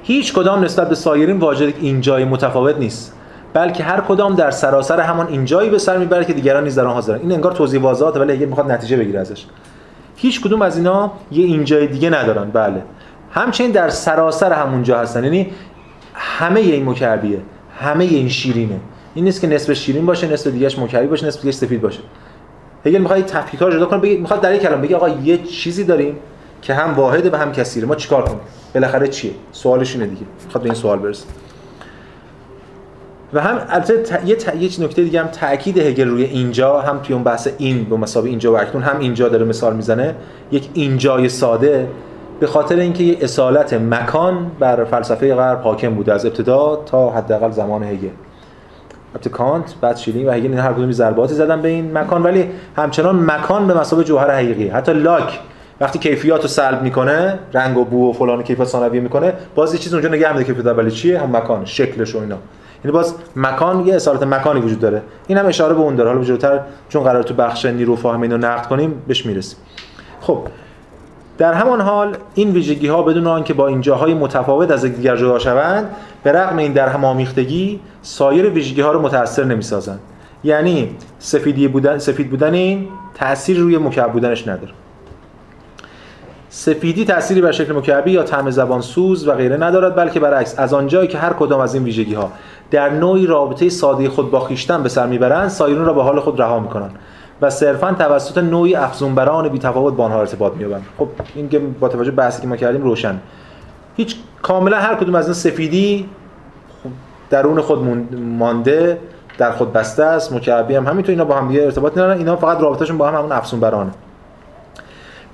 هیچ کدام نسبت به سایرین واجد این جای متفاوت نیست. بلکه هر کدام در سراسر همان اینجایی به سر می‌بره که دیگران نیز در آن حاضرن. این انگار توضیح واضحه ولی اگه می‌خواد نتیجه بگیره ازش. هیچ کدوم از اینا یه اینجای دیگه ندارن. بله. همچنین در سراسر همونجا هستن. یعنی همه این مکعبیه همه این شیرینه. این نیست که نصف شیرین باشه نصف دیگهش مکعبی باشه نصف دیگهش سفید باشه. هگل می‌خواد تفکیک رو جدا کنه بگه می‌خواد در یک کلام بگه آقا یه چیزی داریم که هم واحده و هم کثیره. ما چیکار کنیم؟ بالاخره چیه؟ سوالش اینه دیگه. می‌خواد به این سوال برسه. و هم البته یه, ت... یه نکته دیگه هم تاکید هگل روی اینجا هم توی اون بحث این به مسابقه اینجا و اکنون هم اینجا داره مثال می‌زنه. یک اینجای ساده به خاطر اینکه یه اصالت مکان بر فلسفه غرب حاکم بوده از ابتدا تا حداقل زمان هگل. البته کانت بعد شلینگ و هگل این هر کدوم ضرباتی زدن به این مکان. ولی همچنان مکان به مثابه جوهر حقیقی. حتی لاک وقتی کیفیات رو سلب می‌کنه رنگ و بو و فلان کیفیت ثانویه می‌کنه باز یه چیز اونجا نگه می‌داره کیفیت اولی چیه؟ هم مکان شکلش و اینا. یعنی باز مکان یه اصالت مکانی وجود داره. این هم اشاره به اون داره. حالا جلوتر چون قرار تو بخش نیرو فاهمه اینو نقد کنیم بهش می‌رسیم. خب در همان حال این ویژگی ها بدون آنکه با این جاهای متفاوت از یکدیگر جدا شوند به رغم این در هم آمیختگی سایر ویژگی ها رو متأثر نمی‌سازند یعنی سفیدی بودن سفید بودن این تأثیر روی مکعب بودنش نداره. سفیدی تأثیری بر شکل مکعبی یا طعم زبان سوز و غیره ندارد بلکه برعکس از آنجایی که هر کدام از این ویژگی ها در نوعی رابطه ساده خود با خویشتن به سر می‌برند سایرون را به حال خود رها می‌کنند و صرفا توسط نوعی افزونبران بی تفاوت با آنها ارتباط مییابند. خب این که با توجه بحثی که ما کردیم روشن. هیچ کاملا هر کدوم از این سفیدی درون خود مانده در خود بسته است مکعبی هم همینطور اینا با هم دیگه ارتباط ندارن. اینا فقط رابطهشون با هم همون افزونبرانه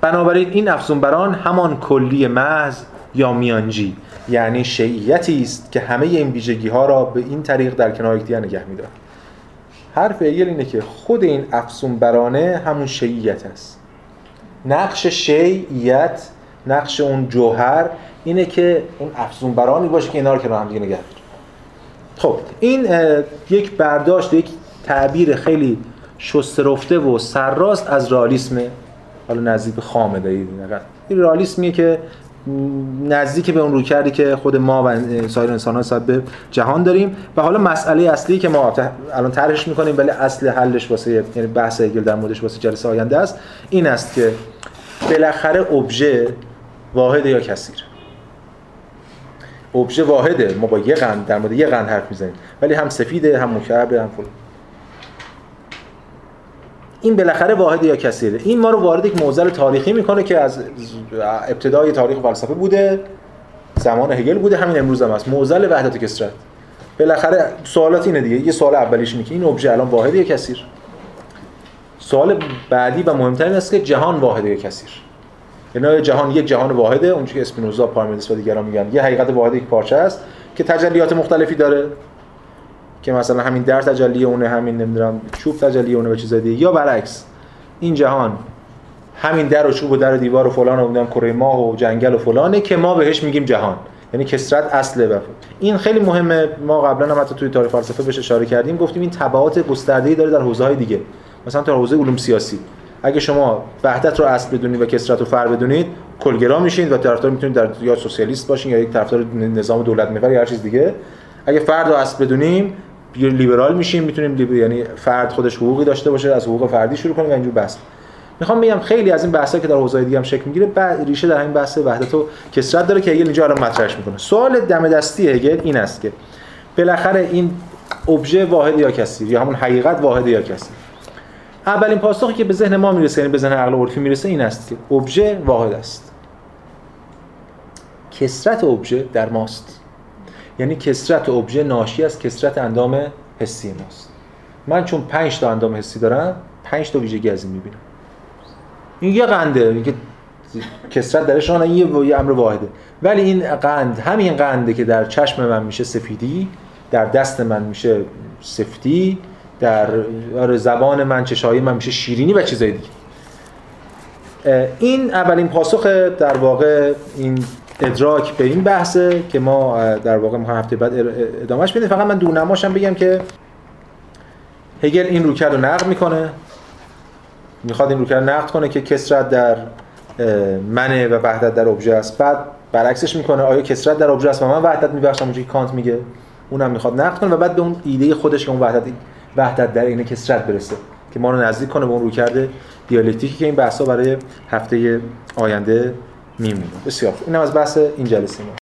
بنابراین این افزونبران همان کلی محض یا میانجی یعنی شیعیتی است که همه این ویژگی ها را به این طریق در کنار یکدیگر نگه می‌دارد حرف ایل اینه که خود این افزونبرانه همون شیعیت است. نقش شیعیت نقش اون جوهر اینه که اون افزونبرانی باشه که اینا رو کنار هم دیگه نگه خب این یک برداشت یک تعبیر خیلی شسترفته و سرراست از رالیسم حالا نزدیک به خامده ای این رالیسمیه که نزدیک به اون رو کردی که خود ما و سایر انسان ها به جهان داریم و حالا مسئله اصلی که ما الان طرحش می‌کنیم ولی اصل حلش واسه یعنی بحث هگل در موردش واسه جلسه آینده است. این است که بالاخره ابژه واحد یا کثیر. ابژه واحده. ما با یه قند در مورد یه قند حرف می‌زنیم. ولی هم سفیده هم مکعبه هم فلان. این بالاخره واحد یا کثیره. این ما رو وارد یک موزل تاریخی می‌کنه که از ابتدای تاریخ فلسفه بوده زمان هگل بوده همین امروز هم هست. موزل وحدت کسرت بالاخره سوالات اینه دیگه. یه سوال اولیش اینه که این ابژه الان واحد یا کثیر؟ سوال بعدی و مهمتر است که جهان واحد یا کثیر. یعنی جهان یک جهان واحده. اونجوری که اسپینوزا پارمدس و دیگران میگن. یه حقیقت واحد یک پارچه است که تجلیات مختلفی داره. که مثلا همین در تجلی اونه همین نمی‌دونم چوب تجلی اونه و چیز دیگه. یا برعکس این جهان همین در و چوب و در و دیوار و فلان و نمی‌دونم کره ماه و جنگل و فلانه که ما بهش میگیم جهان. یعنی کسرت اصله و این خیلی مهمه. ما قبلا هم حتی توی تاریخ فلسفه بهش اشاره کردیم. گفتیم این تبعات گسترده‌ای داره در حوزه‌های دیگه. مثلا در حوزه علوم سیاسی. اگه شما وحدت رو اصل بدونید و کسرت رو فر بدونید کلگرا میشین و طرفدار می‌تونید در یا سوسیالیست باشین یا یک طرفدار نظام دولت محور یا هر چیز دیگه. اگه فرد رو اصل بدونیم لیبرال میشیم می‌تونیم لیبر... یعنی فرد خودش حقوقی داشته باشه از حقوق فردی شروع کنیم و اینجور بحث. می‌خوام بگم خیلی از این بحثا که در حوزه دیگه هم شکل می‌گیره بعد ریشه در همین بحث وحدت و کسرت داره که هگل اینجا الان مطرحش می‌کنه. سوال دم دستی هگل این است که بالاخره این ابژه واحد یا کثیر یا همون حقیقت واحد یا کثیر. اولین پاسخی که به ذهن ما می‌رسه یعنی به ذهن عقل عرفی می‌رسه این است. که ابژه واحد است. کسرت ابژه در ماست. یعنی کسرت ابژه ناشی از کسرت اندام حسی ماست. من چون 5 تا اندام حسی دارم 5 تا ویژگی از این می‌بینم. این یه قنده که کسرت درش آن یه امر واحده. ولی این قند همین قنده که در چشم من میشه سفیدی در دست من میشه سفتی در آره، زبان من چشایی من میشه شیرینی و چیزای دیگه. این اولین پاسخ در واقع این ادراک به این بحثه که ما در واقع ما هفته بعد ادامهش بدیم. فقط من دونماشم بگم که هگل این روکرد رو نقد می‌کنه. می‌خواد این روکرد نقد کنه که کسرت در منه و وحدت در ابژه است. بعد برعکسش می‌کنه. آیا کسرت در ابژه است؟ و من وحدت میبخشم اونجوری کانت میگه. اونم می‌خواد نقد کنه و بعد به اون ایده خودش که اون وحدت وحدت در این کسرت برسه که ما رو نزدیک کنه به اون رویکرد دیالکتیکی که این بحثا برای هفته آینده میمونه. بسیار اینم از بحث این جلسه ما.